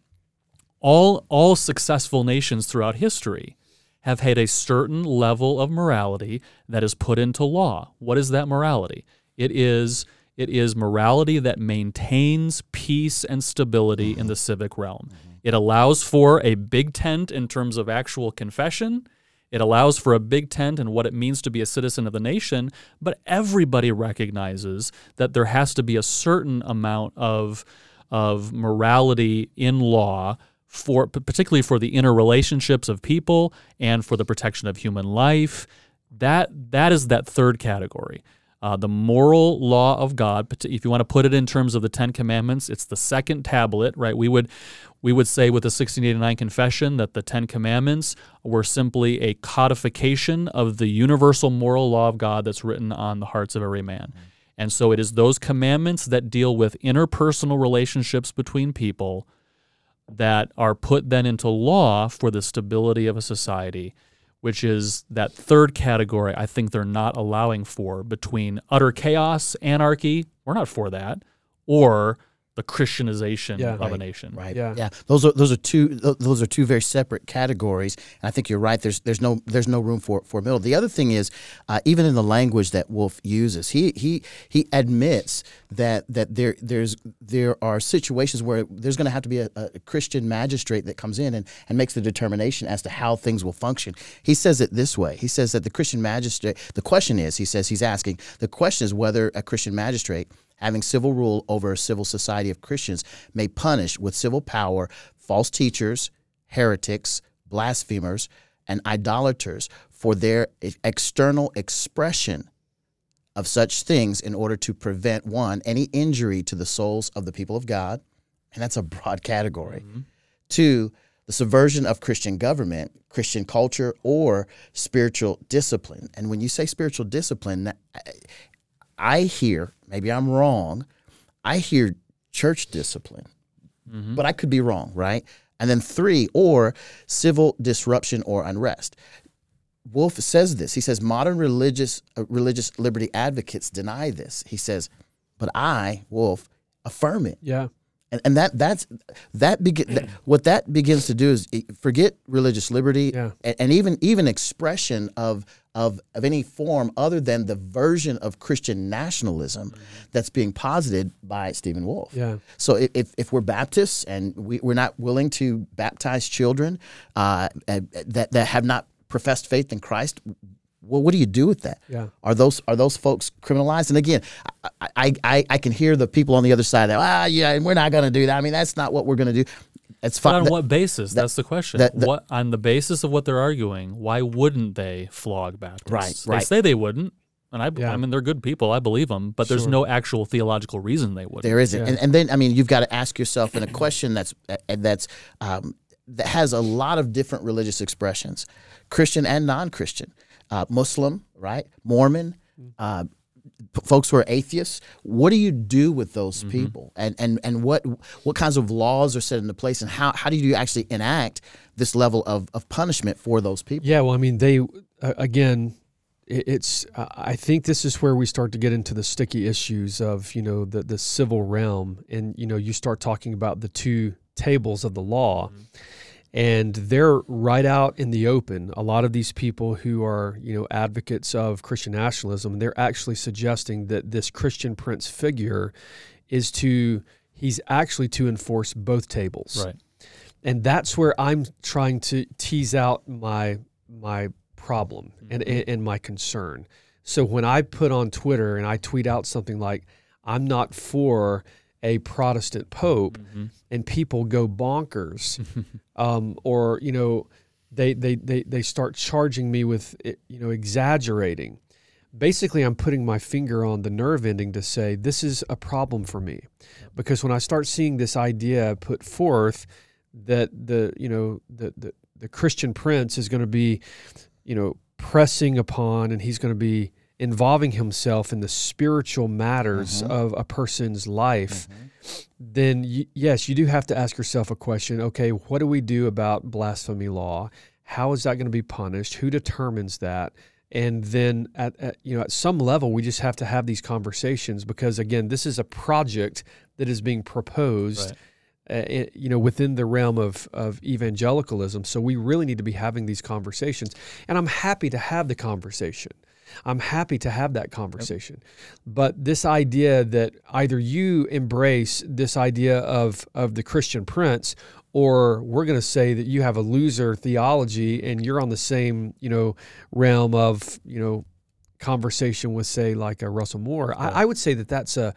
all all successful nations throughout history have had a certain level of morality that is put into law. What is that morality? It is it is morality that maintains peace and stability in the civic realm. It allows for a big tent in terms of actual confession. It allows for a big tent and what it means to be a citizen of the nation, but everybody recognizes that there has to be a certain amount of of morality in law for particularly for the interrelationships of people and for the protection of human life. That that is that third category. Uh, the moral law of God. If you want to put it in terms of the Ten Commandments, it's the second tablet, right? We would we would say with the 1689 Confession that the Ten Commandments were simply a codification of the universal moral law of God that's written on the hearts of every man. And so it is those commandments that deal with interpersonal relationships between people that are put then into law for the stability of a society, which is that third category I think they're not allowing for between utter chaos, anarchy, we're not for that, or the Christianization Yeah. of Right. a nation. Right. Yeah. Yeah. Those are those are two those are two very separate categories, and I think you're right. There's there's no there's no room for for middle. The other thing is, uh, even in the language that Wolfe uses, he he he admits that that there there's there are situations where there's going to have to be a, a Christian magistrate that comes in and, and makes the determination as to how things will function. He says it this way. He says that the Christian magistrate. The question is, he says he's asking. The question is whether a Christian magistrate having civil rule over a civil society of Christians may punish with civil power false teachers, heretics, blasphemers, and idolaters for their external expression of such things in order to prevent one any injury to the souls of the people of God, and that's a broad category. Mm-hmm. Two, the subversion of Christian government, Christian culture, or spiritual discipline. And when you say spiritual discipline, I hear, maybe I'm wrong, I hear church discipline, mm-hmm. but I could be wrong, right? And then three, or civil disruption or unrest. Wolfe says this. He says modern religious uh, religious liberty advocates deny this. He says, but I, Wolfe, affirm it. Yeah. And, and that that's that begin that, what that begins to do is eh, forget religious liberty Yeah. and, and even even expression of of of any form other than the version of Christian nationalism that's being posited by Stephen Wolfe. Yeah. So if, if, we're Baptists and we, we're not willing to baptize children uh, uh, that that have not professed faith in Christ, well, what do you do with that? Yeah. Are those are those folks criminalized? And again, I I, I, I can hear the people on the other side that ah yeah we're not going to do that. I mean that's not what we're going to do. It's But fine. on That- what basis? That's the question. that- that- what on the basis of what they're arguing? Why wouldn't they flog Baptists? Right, They right. say they wouldn't, and I, Yeah. I mean they're good people. I believe them, but there's Sure. no actual theological reason they wouldn't. There isn't, Yeah. and, and then I mean you've got to ask yourself in a question that's uh, that's um, that has a lot of different religious expressions, Christian and non-Christian, uh, Muslim, right, Mormon, uh, p- folks who are atheists. What do you do with those people, and and and what what kinds of laws are set into place, and how how do you actually enact this level of, of punishment for those people? Yeah, well, I mean, they uh, again, it's. Uh, I think this is where we start to get into the sticky issues of you know the the civil realm, and you know you start talking about the two tables of the law, and they're right out in the open. A lot of these people who are you know advocates of Christian nationalism, they're actually suggesting that this Christian prince figure is to he's actually to enforce both tables Right. and that's where I'm trying to tease out my my problem and, mm-hmm. and and my concern. So when I put on Twitter and I tweet out something like I'm not for a Protestant pope, and people go bonkers, um, or you know they, they they they start charging me with eh, you know exaggerating. Basically, I'm putting my finger on the nerve ending to say this is a problem for me, because when I start seeing this idea put forth that the you know the the, the Christian prince is going to be you know pressing upon and he's going to be involving himself in the spiritual matters of a person's life then y- yes you do have to ask yourself a question okay what do we do about blasphemy law how is that going to be punished who determines that and then at, at you know at some level we just have to have these conversations because again this is a project that is being proposed Right. uh, you know, within the realm of, of evangelicalism. So we really need to be having these conversations. And I'm happy to have the conversation. I'm happy to have that conversation. But this idea that either you embrace this idea of, of the Christian prince or we're going to say that you have a loser theology and you're on the same, you know, realm of, you know, conversation with say like a Russell Moore. I, I would say that that's a,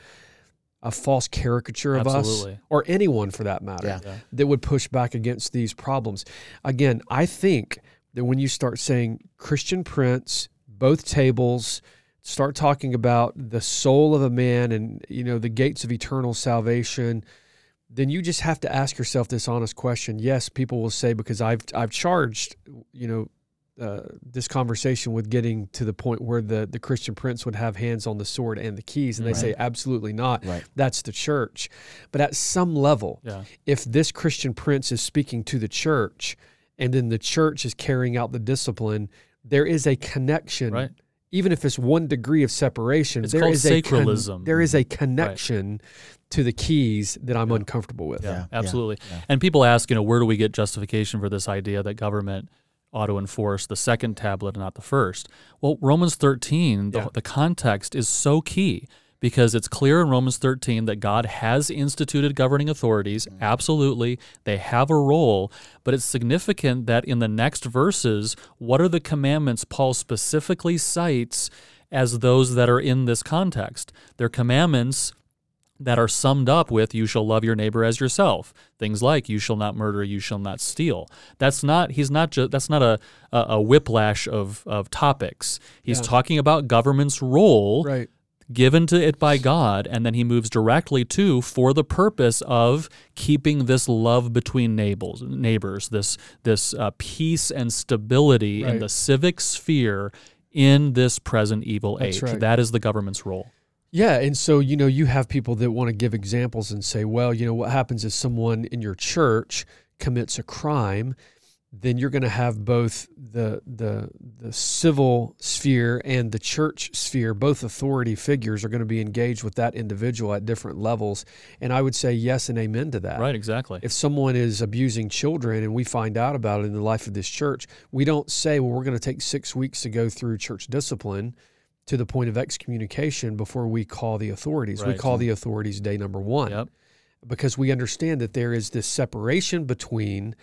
a false caricature of Absolutely. us or anyone for that matter Yeah. Yeah. that would push back against these problems. Again, I think that when you start saying Christian Prince, both tables, start talking about the soul of a man and you know the gates of eternal salvation, then you just have to ask yourself this honest question. Yes, people will say because I've I've charged, you know, uh, this conversation with getting to the point where the the Christian prince would have hands on the sword and the keys, and they say absolutely not. Right. That's the church. But at some level, Yeah. if this Christian prince is speaking to the church, and then the church is carrying out the discipline, there is a connection. Right. Even if it's one degree of separation, It's there called is a con- sacralism. there is a connection to the keys that I'm uncomfortable with. Yeah, Yeah, yeah, absolutely. yeah. And people ask, you know, where do we get justification for this idea that government ought to enforce the second tablet and not the first? Well, Romans 13, the, Yeah. the context is so key because it's clear in Romans 13 that God has instituted governing authorities. Mm-hmm. Absolutely. They have a role, but it's significant that in the next verses, what are the commandments Paul specifically cites as those that are in this context? They're commandments that are summed up with you shall love your neighbor as yourself things like you shall not murder you shall not steal that's not he's not just that's not a, a, a whiplash of, of topics he's Yeah. talking about government's role Right. Given to it by god and then he moves directly to for the purpose of keeping this love between neighbors neighbors this this uh, peace and stability in the civic sphere in this present evil That's age. right. that is the government's role. Yeah, and so you know you have people that want to give examples and say, well, you know what happens if someone in your church commits a crime, then you're going to have both the the the civil sphere and the church sphere, both authority figures are going to be engaged with that individual at different levels, and I would say yes and amen to that. right exactly. If someone is abusing children and we find out about it in the life of this church, we don't say, well, we're going to take six weeks to go through church discipline to the point of excommunication before we call the authorities. We call the authorities day number one. Yep. Because we understand that there is this separation between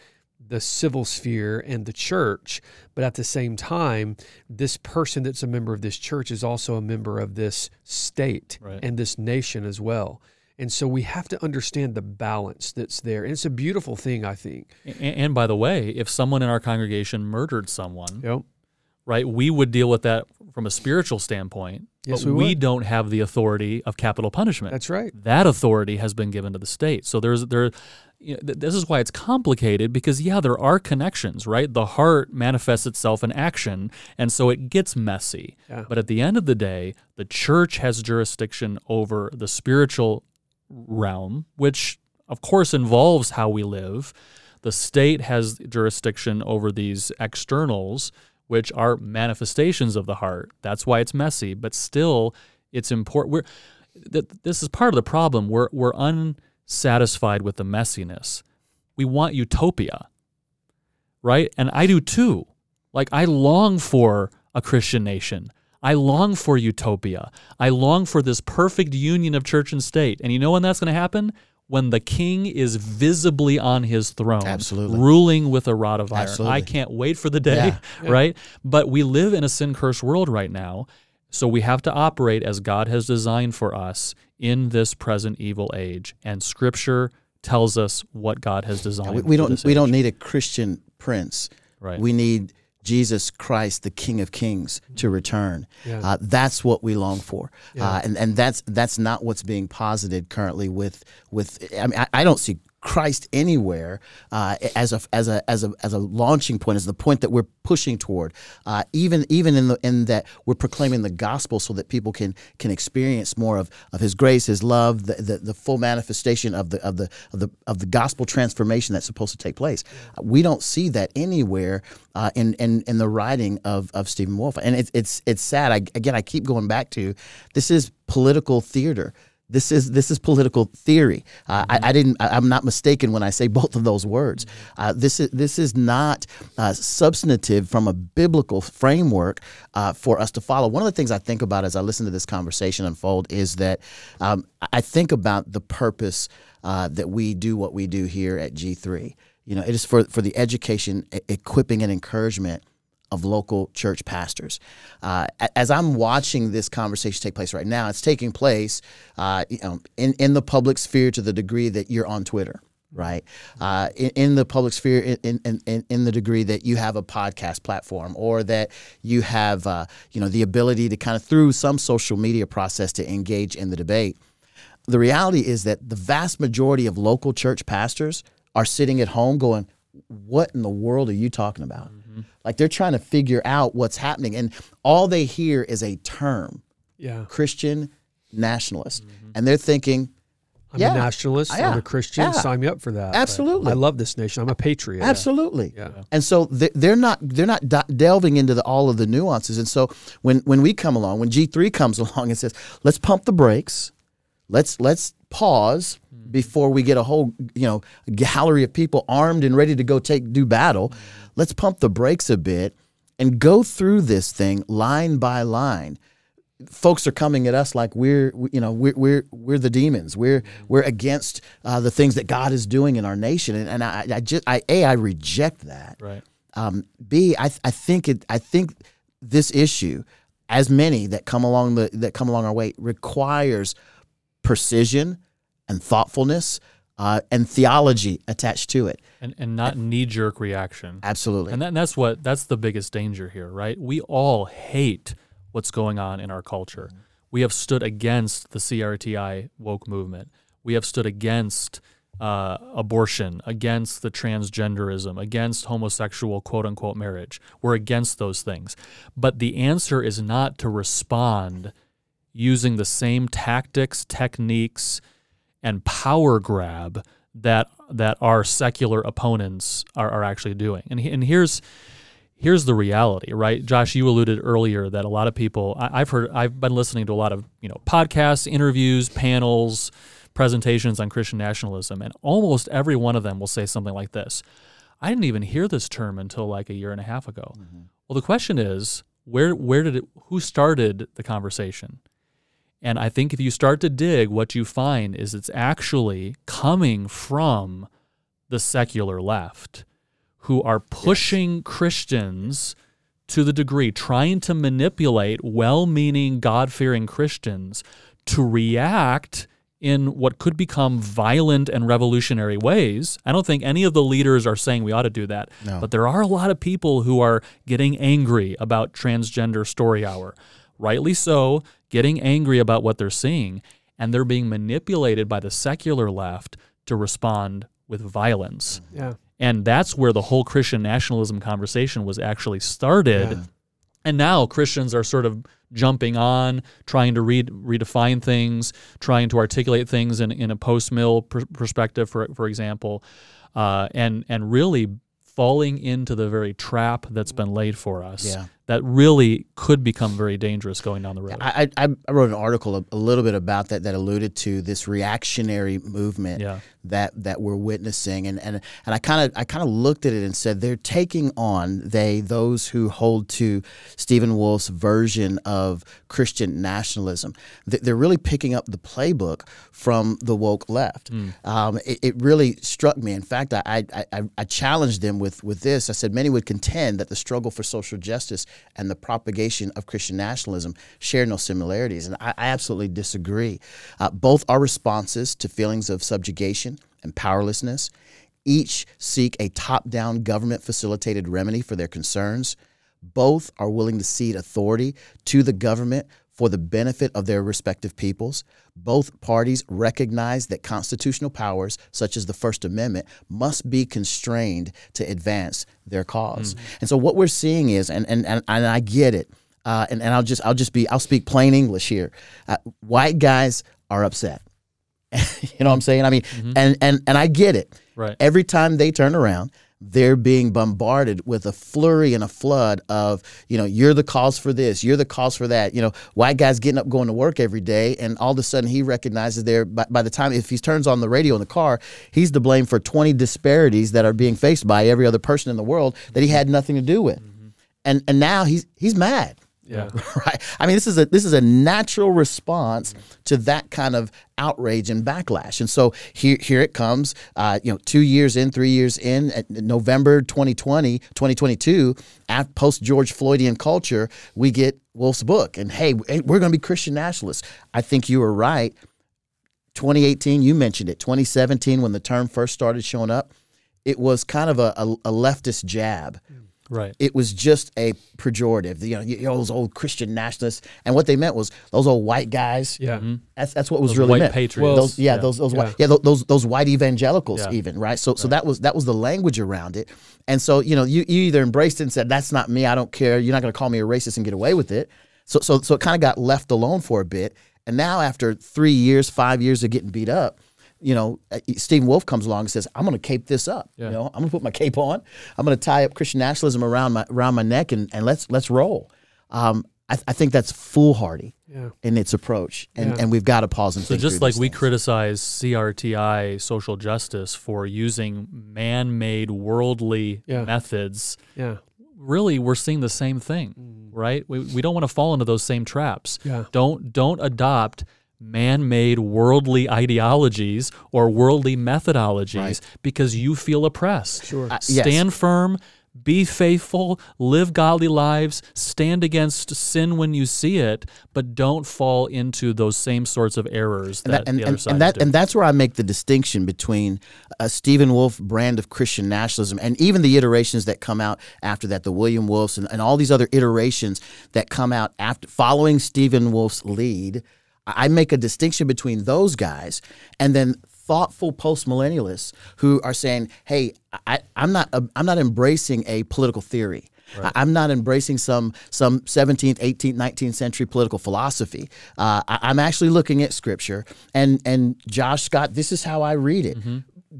the civil sphere and the church, but at the same time, this person that's a member of this church is also a member of this state Right. and this nation as well. And so we have to understand the balance that's there. And it's a beautiful thing, I think. A- And, by the way, if someone in our congregation murdered someone, Yep. right, we would deal with that from a spiritual standpoint. Yes, but we would. don't have the authority of capital punishment. That's right. that authority has been given to the state. So there's there. You know, th- this is why it's complicated because yeah, there are connections, right? The heart manifests itself in action, and so it gets messy. Yeah. But at the end of the day, the church has jurisdiction over the spiritual realm, which of course involves how we live. The state has jurisdiction over these externals, which are manifestations of the heart. That's why it's messy, but still, it's important. We're th- this is part of the problem. We're we're unsatisfied with the messiness. We want utopia, right? And I do too. Like I long for a Christian nation. I long for utopia. I long for this perfect union of church and state. And you know when that's going to happen? When the king is visibly on his throne, Absolutely. ruling with a rod of iron. Absolutely. I can't wait for the day, Yeah. right? But we live in a sin cursed world right now. So we have to operate as God has designed for us in this present evil age. And scripture tells us what God has designed. we, we don't this we age. don't need a Christian prince. Right. We need Jesus Christ, the King of Kings, to return. Yeah. Uh, that's what we long for, Yeah. uh, and and that's that's not what's being posited currently. With with I mean, I, I don't see Christ anywhere uh, as a as a as a as a launching point, as the point that we're pushing toward. Uh, even even in the in that we're proclaiming the gospel so that people can can experience more of, of His grace, His love, the, the, the full manifestation of the of the of the of the gospel transformation that's supposed to take place. We don't see that anywhere uh, in, in in the writing of of Stephen Wolfe, and it's it's it's sad. I, again, I keep going back to this is political theater. This is this is political theory. Uh, I, I didn't. I, I'm not mistaken when I say both of those words. Uh, this is this is not uh, substantive from a biblical framework uh, for us to follow. One of the things I think about as I listen to this conversation unfold is that um, I think about the purpose uh, that we do what we do here at G3. You know, it is for for the education, equipping, and encouragement of local church pastors. Uh, as I'm watching this conversation take place right now, it's taking place uh, you know, in, in the public sphere to the degree that you're on Twitter. Right uh, in, in the public sphere, in, in, in, the degree that you have a podcast platform, or that you have, uh, you know, the ability to kind of through some social media process to engage in the debate. The reality is that the vast majority of local church pastors are sitting at home going, "What in the world are you talking about?" Like they're trying to figure out what's happening, and all they hear is a term, Yeah. Christian nationalist, and they're thinking, I'm Yeah. a nationalist. I'm a Christian. Yeah. Sign me up for that. Absolutely. I love this nation. I'm a patriot. Absolutely. Yeah. And so they- they're not they're not delving into the, all of the nuances. And so when when we come along, when G three comes along and says, "Let's pump the brakes, let's let's pause before we get a whole you know gallery of people armed and ready to go take do battle. Let's pump the brakes a bit and go through this thing line by line." folks are coming at us like we're you know we're we're we're the demons. We're we're against uh, the things that God is doing in our nation, and, and I, I just I a I reject that. Right. Um, B I I think it I think this issue, as many that come along the that come along our way, requires precision and thoughtfulness uh, and theology attached to it. And and not knee jerk reaction. Absolutely. And, that, and that's what that's the biggest danger here, right? We all hate what's going on in our culture. We have stood against the CRTI woke movement. We have stood against uh, abortion, against the transgenderism, against homosexual quote unquote marriage. We're against those things. But the answer is not to respond using the same tactics, techniques, and power grab that that our secular opponents are, are actually doing. And and here's here's the reality, right? Josh, you alluded earlier that a lot of people I, I've heard I've been listening to a lot of you know podcasts, interviews, panels, presentations on Christian nationalism, and almost every one of them will say something like this. I didn't even hear this term until like a year and a half ago. Mm-hmm. Well, the question is, where where did it who started the conversation? And I think if you start to dig, what you find is it's actually coming from the secular left who are pushing Christians to the degree, trying to manipulate well meaning, God fearing Christians to react in what could become violent and revolutionary ways. I don't think any of the leaders are saying we ought to do that, No. but there are a lot of people who are getting angry about transgender story hour. Rightly so, getting angry about what they're seeing, and they're being manipulated by the secular left to respond with violence. Yeah. And that's where the whole Christian nationalism conversation was actually started. Yeah. And now Christians are sort of jumping on, trying to read, redefine things, trying to articulate things in, in a post mill per- perspective, for, for example, uh, and, and really falling into the very trap that's been laid for us Yeah. That really could become very dangerous going down the road. I, I, I wrote an article a, a little bit about that that alluded to this reactionary movement Yeah. That that we're witnessing. And and, and I kind of I kind of looked at it and said they're taking on they those who hold to Stephen Wolfe's version of Christian nationalism. They're really picking up the playbook from the woke left. Um, it, it really struck me. In fact I, I, I, I challenged them with with this. I said many would contend that the struggle for social justice and the propagation of Christian nationalism share no similarities. And I, I absolutely disagree. Uh, both are responses to feelings of subjugation and powerlessness. Each seek a top down government facilitated remedy for their concerns. Both are willing to cede authority to the government for the benefit of their respective peoples. Both parties recognize that constitutional powers, such as the First Amendment, must be constrained to advance their cause. And so, what we're seeing is, and and and, and I get it, uh, and and I'll just I'll just be I'll speak plain English here. Uh, white guys are upset. you know what I'm saying? I mean, mm-hmm. and and and I get it. Right. Every time they turn around, they're being bombarded with a flurry and a flood of, you know, you're the cause for this, you're the cause for that. You know, white guy's getting up going to work every day, and all of a sudden he recognizes there by, by the time if he turns on the radio in the car, he's to blame for 20 disparities that are being faced by every other person in the world that he mm-hmm. had nothing to do with. Mm-hmm. And and now he's he's mad Yeah. right? I mean, this is a this is a natural response to that kind of outrage and backlash. And so here here it comes. Uh, you know, two years in, three years in, at November 2020, 2022, at post George Floydian culture, we get Wolfe's book, and hey, we're going to be Christian nationalists. I think you were right. 2018, you mentioned it. 2017, when the term first started showing up, it was kind of a, a, a leftist jab. Right. It was just a pejorative. You know, you know, those old Christian nationalists, and what they meant was those old white guys. Yeah. Mm-hmm. That's that's what was Those really white meant. patriots. Those, yeah, Yeah. those those Yeah. white yeah those those white evangelicals Yeah. even right. So so that was that was the language around it. And so you know you, you either embraced it and said that's not me. I don't care. You're not going to call me a racist and get away with it. So so so it kind of got left alone for a bit. And now after three years, five years of getting beat up. You know, uh, Stephen Wolfe comes along and says, "I'm going to cape this up. Yeah. You know, I'm going to put my cape on. I'm going to tie up Christian nationalism around my around my neck, and, and let's let's roll." Um, I, I think that's foolhardy Yeah. in its approach, and, Yeah. and we've got to pause and think. So think. just like these we things. criticize CRTI social justice for using man-made worldly Yeah. methods, Yeah. really we're seeing the same thing, right? We, we don't want to fall into those same traps. Yeah. Don't don't adopt man-made worldly ideologies or worldly methodologies Right. because you feel oppressed. Sure. Uh, yes. Stand firm, be faithful, live godly lives, stand against sin when you see it, but don't fall into those same sorts of errors and that, that, and, the other and, side and that and that's where I make the distinction between a Stephen Wolfe brand of Christian nationalism and even the iterations that come out after that, the William Wolfes and, and all these other iterations that come out after following Stephen Wolfe's lead. I make a distinction between those guys and then thoughtful post millennialists who are saying, "Hey, I, I'm not I'm not embracing a political theory." I- I'm not embracing some some 17th, 18th, 19th century political philosophy. Uh, I, I'm actually looking at scripture, and and Josh Scott, this is how I read it.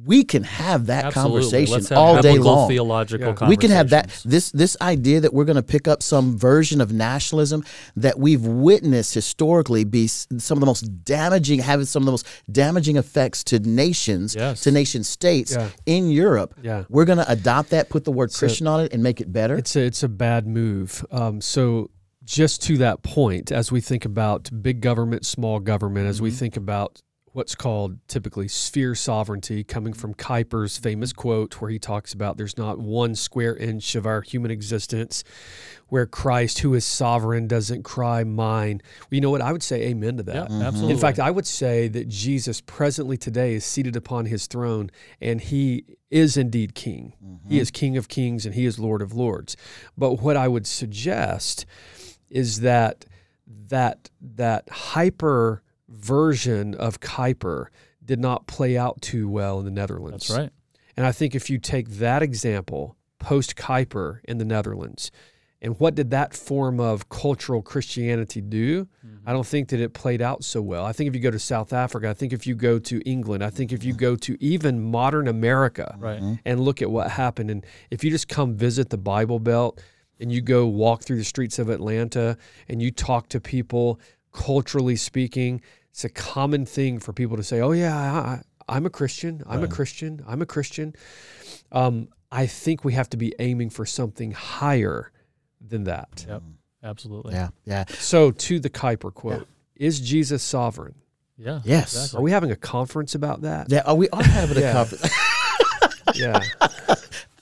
We can have that Mm-hmm. Absolutely. conversation Let's have all day long. theological Yeah. We can have that this this idea that we're going to pick up some version of nationalism that we've witnessed historically be some of the most damaging, having some of the most damaging effects to nations, Yes. to nation states Yeah. in Europe. Yeah. We're going to adopt that, put the word Christian on it, and make it better. It's a, it's a bad move. Um, so just to that point, as we think about big government, small government, as we think about what's called typically sphere sovereignty, coming from Kuyper's famous quote, where he talks about there's not one square inch of our human existence where Christ, who is sovereign, doesn't cry mine. Well, you know what? I would say amen to that. Yeah, mm-hmm. absolutely. In fact, I would say that Jesus presently today is seated upon his throne and he is indeed king. Mm-hmm. He is king of kings and he is lord of lords. But what I would suggest is that that that hyper version of Kuyper did not play out too well in the Netherlands. That's right. And I think if you take that example, post Kuyper in the Netherlands, and what did that form of cultural Christianity do? Mm-hmm. I don't think that it played out so well. I think if you go to South Africa, I think if you go to England, I think if you go to even modern America Right. Mm-hmm. and look at what happened, and if you just come visit the Bible Belt and you go walk through the streets of Atlanta and you talk to people, culturally speaking, it's a common thing for people to say, "Oh yeah, I, I'm a Christian. I'm a Christian. I'm a Christian." Um, I think we have to be aiming for something higher than that. Yep. Absolutely. yeah, yeah, So, to the Kuyper quote, "Is Jesus sovereign?" Yeah. Yes. Exactly. Are we having a conference about that? yeah. Are we are having a Yeah. conference. Yeah.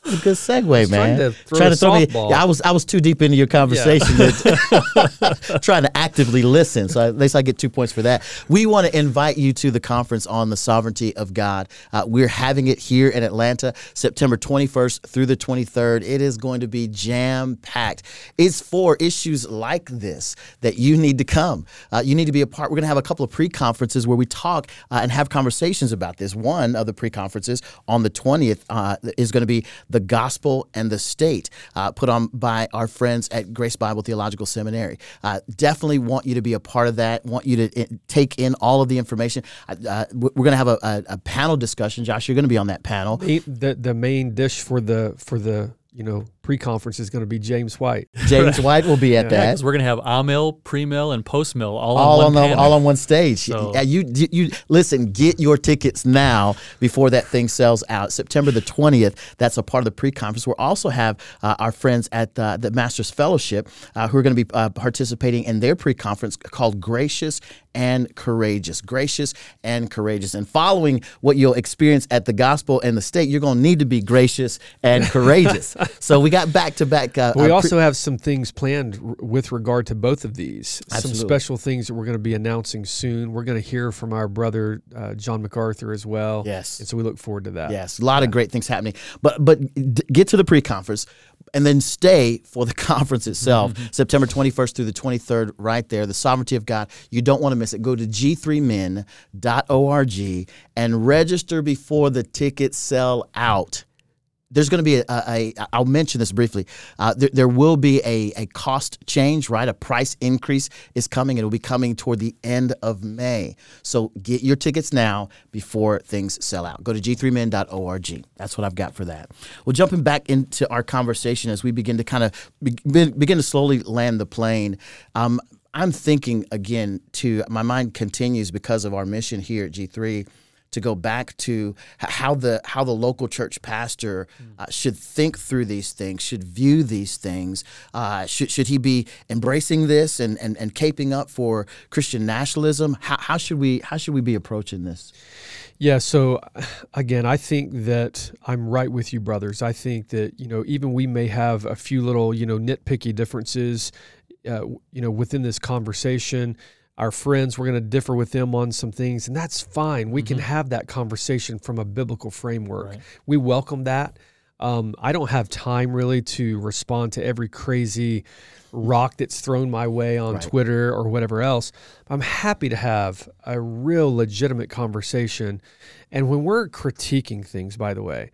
A good segue, man. trying to throw a throw me. Yeah, I was I was too deep into your conversation, to- trying to actively listen. So at least I get two points for that. We want to invite you to the conference on the sovereignty of God. Uh, we're having it here in Atlanta, September 21st through the 23rd. It is going to be jam packed. It's for issues like this that you need to come. Uh, you need to be a part. We're going to have a couple of pre conferences where we talk uh, and have conversations about this. One of the pre conferences on the 20th uh, is going to be the gospel and the state, uh, put on by our friends at Grace Bible Theological Seminary. Uh, definitely want you to be a part of that. Want you to uh, take in all of the information. Uh, we're going to have a, a, a panel discussion. Josh, you're going to be on that panel. the, the the main dish for the for the you know pre-conference is going to be James White. James White will be at Yeah, that. because we're gonna have a mill, pre mill, and post mill all, all on on one the, all on one stage. So- Yeah, you, you you listen. Get your tickets now before that thing sells out. September the twentieth. That's a part of the pre-conference. We'll also have uh, our friends at uh, the Masters Fellowship uh, who are going to be uh, participating in their pre-conference called Gracious and Courageous. Gracious and courageous. And following what you'll experience at the Gospel and the State, you're going to need to be gracious and courageous. so we got back to back. Uh, we uh, pre- also have some things planned r- with regard to both of these. Absolutely. Some special things that we're going to be announcing soon. We're going to hear from our brother uh, John MacArthur as well. Yes. and so we look forward to that. Yes, a lot of great things happening. But but d- get to the pre-conference. and then stay for the conference itself, September 21st through the 23rd, right there. The sovereignty of God. You don't want to miss it. Go to g3min.org and register before the tickets sell out there's going to be a, a, a I'll mention this briefly. Uh, there, there will be a, a cost change, right? A price increase is coming. It will be coming toward the end of May. So get your tickets now before things sell out. Go to g3min.org. That's what I've got for that. Well, jumping back into our conversation as we begin to kind of be, begin to slowly land the plane. Um, I'm thinking again to my mind continues because of our mission here at G3 to go back to how the how the local church pastor uh, should think through these things, should view these things. Uh, should should he be embracing this and, and and caping up for Christian nationalism? How, how should we how should we be approaching this? Yeah, so again, I think that I'm right with you, brothers. I think that you know even we may have a few little you know nitpicky differences, uh, you know, within this conversation our friends, we're going to differ with them on some things, and that's fine. We mm-hmm. can have that conversation from a biblical framework. Right. We welcome that. Um, I don't have time really to respond to every crazy rock that's thrown my way on right. Twitter or whatever else. I'm happy to have a real legitimate conversation. And when we're critiquing things, by the way,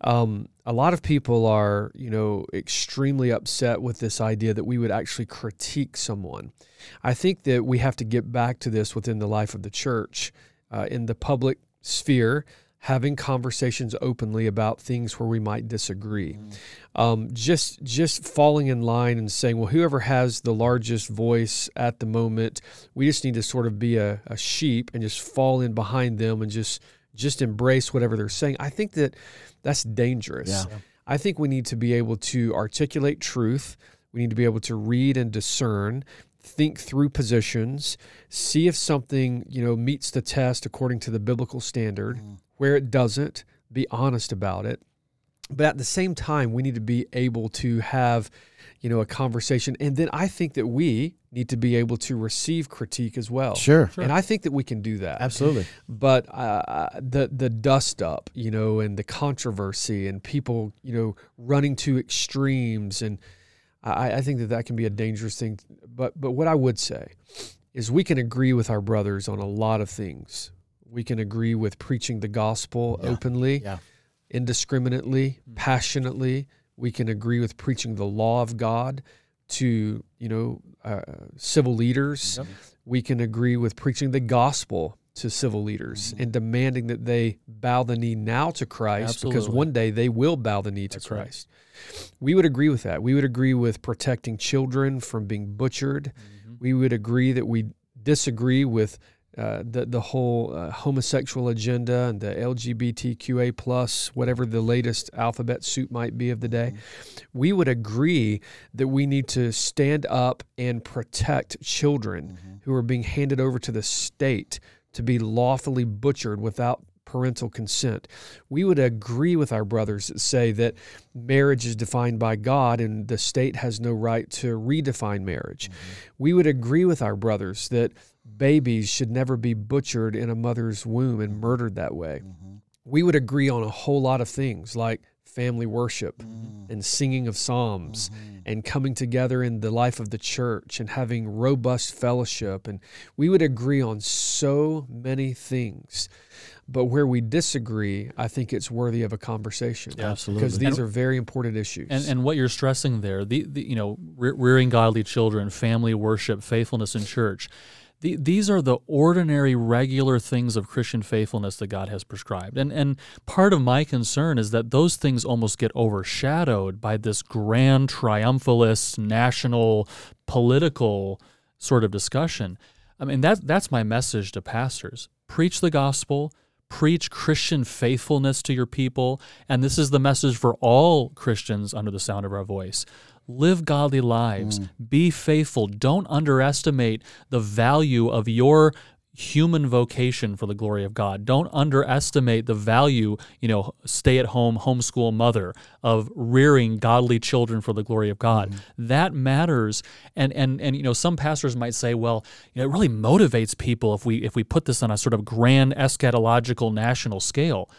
um, a lot of people are, you know, extremely upset with this idea that we would actually critique someone. I think that we have to get back to this within the life of the church, uh, in the public sphere having conversations openly about things where we might disagree. Um, just just falling in line and saying, well, whoever has the largest voice at the moment, we just need to sort of be a, a sheep and just fall in behind them and just just embrace whatever they're saying. I think that that's dangerous. Yeah. I think we need to be able to articulate truth. We need to be able to read and discern think through positions, see if something, you know, meets the test according to the biblical standard. Mm. Where it doesn't, be honest about it. But at the same time, we need to be able to have, you know, a conversation. And then I think that we need to be able to receive critique as well. Sure. sure. And I think that we can do that. Absolutely. But uh, the the dust up, you know, and the controversy and people, you know, running to extremes and I, I think that that can be a dangerous thing. But but what I would say is we can agree with our brothers on a lot of things. We can agree with preaching the gospel yeah. openly, yeah. indiscriminately, mm-hmm. passionately. We can agree with preaching the law of God to you know uh, civil leaders. Yep. We can agree with preaching the gospel to civil leaders mm-hmm. and demanding that they bow the knee now to Christ Absolutely. because one day they will bow the knee That's to Christ. Right. We would agree with that. We would agree with protecting children from being butchered. Mm-hmm. We would agree that we disagree with uh, the the whole uh, homosexual agenda and the LGBTQA plus whatever the latest alphabet soup might be of the day, mm-hmm. we would agree that we need to stand up and protect children mm-hmm. who are being handed over to the state to be lawfully butchered without parental consent. We would agree with our brothers that say that marriage is defined by God and the state has no right to redefine marriage. Mm-hmm. We would agree with our brothers that babies should never be butchered in a mother's womb and murdered that way. Mm-hmm. We would agree on a whole lot of things like family worship mm. and singing of psalms mm-hmm. and coming together in the life of the church and having robust fellowship. And we would agree on so many things. But where we disagree, I think it's worthy of a conversation. Yeah, absolutely. Because these and, are very important issues. And, and what you're stressing there, the, the you know, rearing godly children, family worship, faithfulness in church the, these are the ordinary, regular things of Christian faithfulness that God has prescribed. And, and part of my concern is that those things almost get overshadowed by this grand, triumphalist, national, political sort of discussion. I mean, that, that's my message to pastors. Preach the gospel, preach Christian faithfulness to your people. And this is the message for all Christians under the sound of our voice live godly lives, mm. be faithful. Don't underestimate the value of your human vocation for the glory of God. Don't underestimate the value, you know, stay at home, homeschool mother of rearing godly children for the glory of God. mm That matters. And and and you know, some pastors might say, well, you know, it really motivates people if we if we put this on a sort of grand eschatological national scale.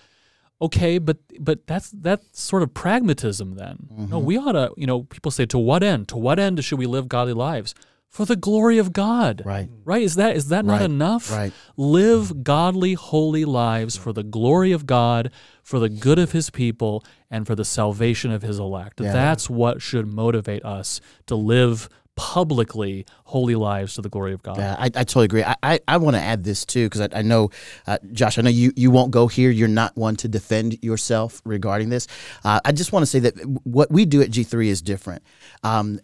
Okay, but but that's that's sort of pragmatism then. No, mm-hmm. we ought to, you know, people say to what end? To what end should we live godly lives? For the glory of God. Right. Right? Is that is that not enough? right. Live mm-hmm. godly, holy lives for the glory of God, for the good of his people, and for the salvation of his elect. Yeah. That's what should motivate us to live publicly holy lives to the glory of God. Yeah, I, I totally agree. I, I, I want to add this too because I, I know, uh, Josh, I know you, you won't go here. You're not one to defend yourself regarding this. Uh, I just want to say that what we do at G3 is different. Um,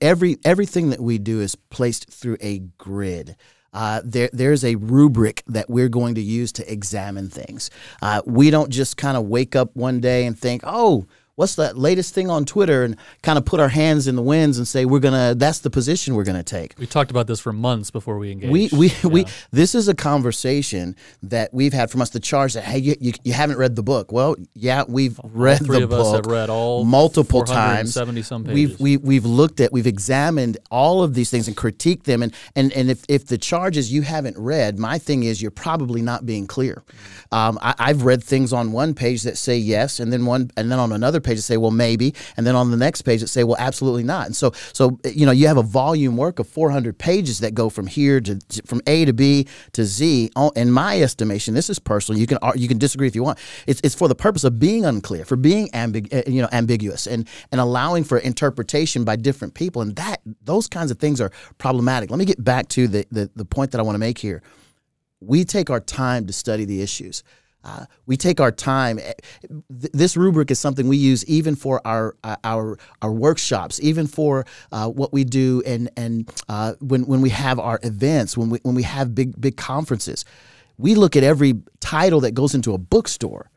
every everything that we do is placed through a grid. Uh, there, there's a rubric that we're going to use to examine things. Uh, we don't just kind of wake up one day and think, oh, what's that latest thing on Twitter and kind of put our hands in the winds and say we're gonna that's the position we're gonna take. We talked about this for months before we engaged. We we, we this is a conversation that we've had from us the charge that hey you, you, you haven't read the book. Well, yeah, we've read three the of book us have read all multiple times. 470 some pages. We've pages. we, we've looked at we've examined all of these things and critiqued them and and and if, if the charges you haven't read, my thing is you're probably not being clear. Um, I, I've read things on one page that say yes, and then one and then on another page that say well maybe, and then on the next page that say well absolutely not. And so so you know you have a volume work of 400 pages that go from here to from A to B to Z. In my estimation, this is personal. You can you can disagree if you want. It's, it's for the purpose of being unclear, for being ambig- uh, you know ambiguous, and and allowing for interpretation by different people. And that those kinds of things are problematic. Let me get back to the the, the point that I want to make here we take our time to study the issues. Uh, we take our time. Eh, This rubric is something we use even for our uh, our our workshops, even for uh, what we do, and and uh, when when we have our events, when we when we have big big conferences, we look at every title that goes into a bookstore.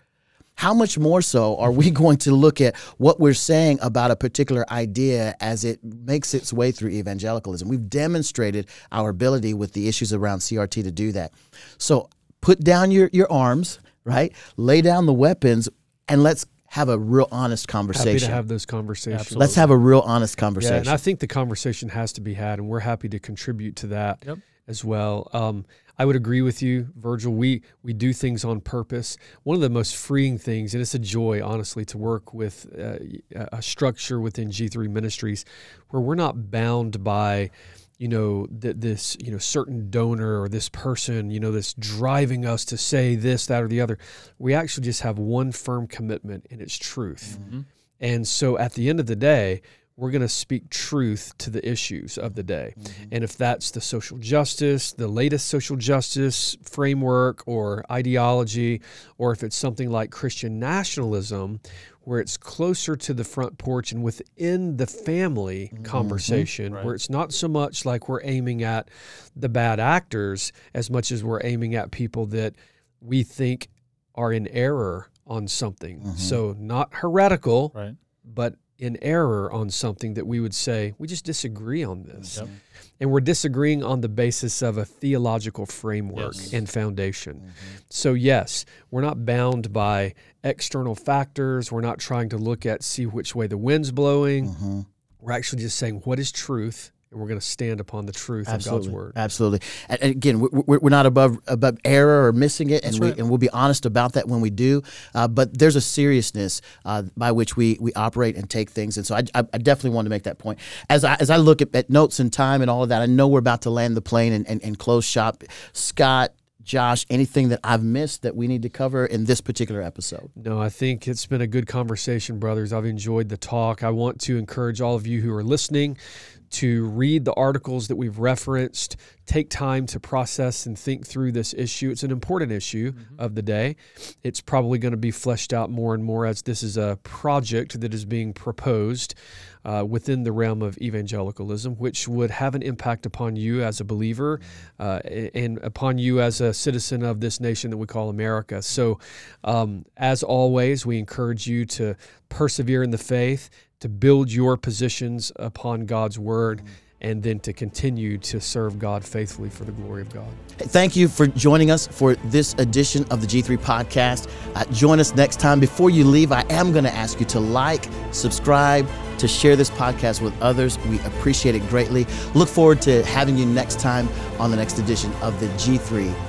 How much more so are we going to look at what we're saying about a particular idea as it makes its way through evangelicalism? We've demonstrated our ability with the issues around CRT to do that. So put down your, your arms, right? Lay down the weapons, and let's have a real honest conversation. Happy conversation. to have those conversations. Absolutely. let's have a real honest conversation. Yeah, conversation. and I think the conversation has to be had, and we're happy to contribute to that Yep. as well. Um, I would agree with you, Virgil. We we do things on purpose. One of the most freeing things, and it's a joy, honestly, to work with uh, a structure within G3 Ministries where we're not bound by you know th- this you know certain donor or this person you know this driving us to say this that or the other. We actually just have one firm commitment and it's truth. Mm-hmm. And so at the end of the day we're going to speak truth to the issues of the day. Mm-hmm. And if that's the social justice, the latest social justice framework or ideology, or if it's something like Christian nationalism, where it's closer to the front porch and within the family mm-hmm. Mm-hmm. conversation, where it's not so much like we're aiming at the bad actors as much as we're aiming at people that we think are in error on something. Mm-hmm. So, not heretical, right. but in error on something that we would say we just disagree on this and we're disagreeing on the basis of a theological framework Yes. and foundation. Mm-hmm. So yes we're not bound by external factors. We're not trying to look at see which way the wind's blowing. Mm-hmm. We're actually just saying what is truth and we're going to stand upon the truth Absolutely. of God's word Absolutely. And again, we're, not above above error or missing it, and we right. and we'll be honest about that when we do. Uh, but there's a seriousness uh, by which we we operate and take things, and so I, I, I definitely want to make that point. As I as I look at, at notes and time and all of that, I know we're about to land the plane and, and, and close shop. Scott, Josh, anything that I've missed that we need to cover in this particular episode? No, I think it's been a good conversation, brothers. I've enjoyed the talk. I want to encourage all of you who are listening to read the articles that we've referenced, take time to process and think through this issue. It's an important issue of the day. It's probably going to be fleshed out more and more as this is a project that is being proposed uh, within the realm of evangelicalism, which would have an impact upon you as a believer uh, and upon you as a citizen of this nation that we call America. So, um, as always, we encourage you to persevere in the faith, to build your positions upon God's word. And then to continue to serve God faithfully for the glory of God. Thank you for joining us for this edition of the G3 podcast. Uh, join us next time. Before you leave, I am going to ask you to like, subscribe, to share this podcast with others. We appreciate it greatly. Look forward to having you next time on the next edition of the G3 podcast.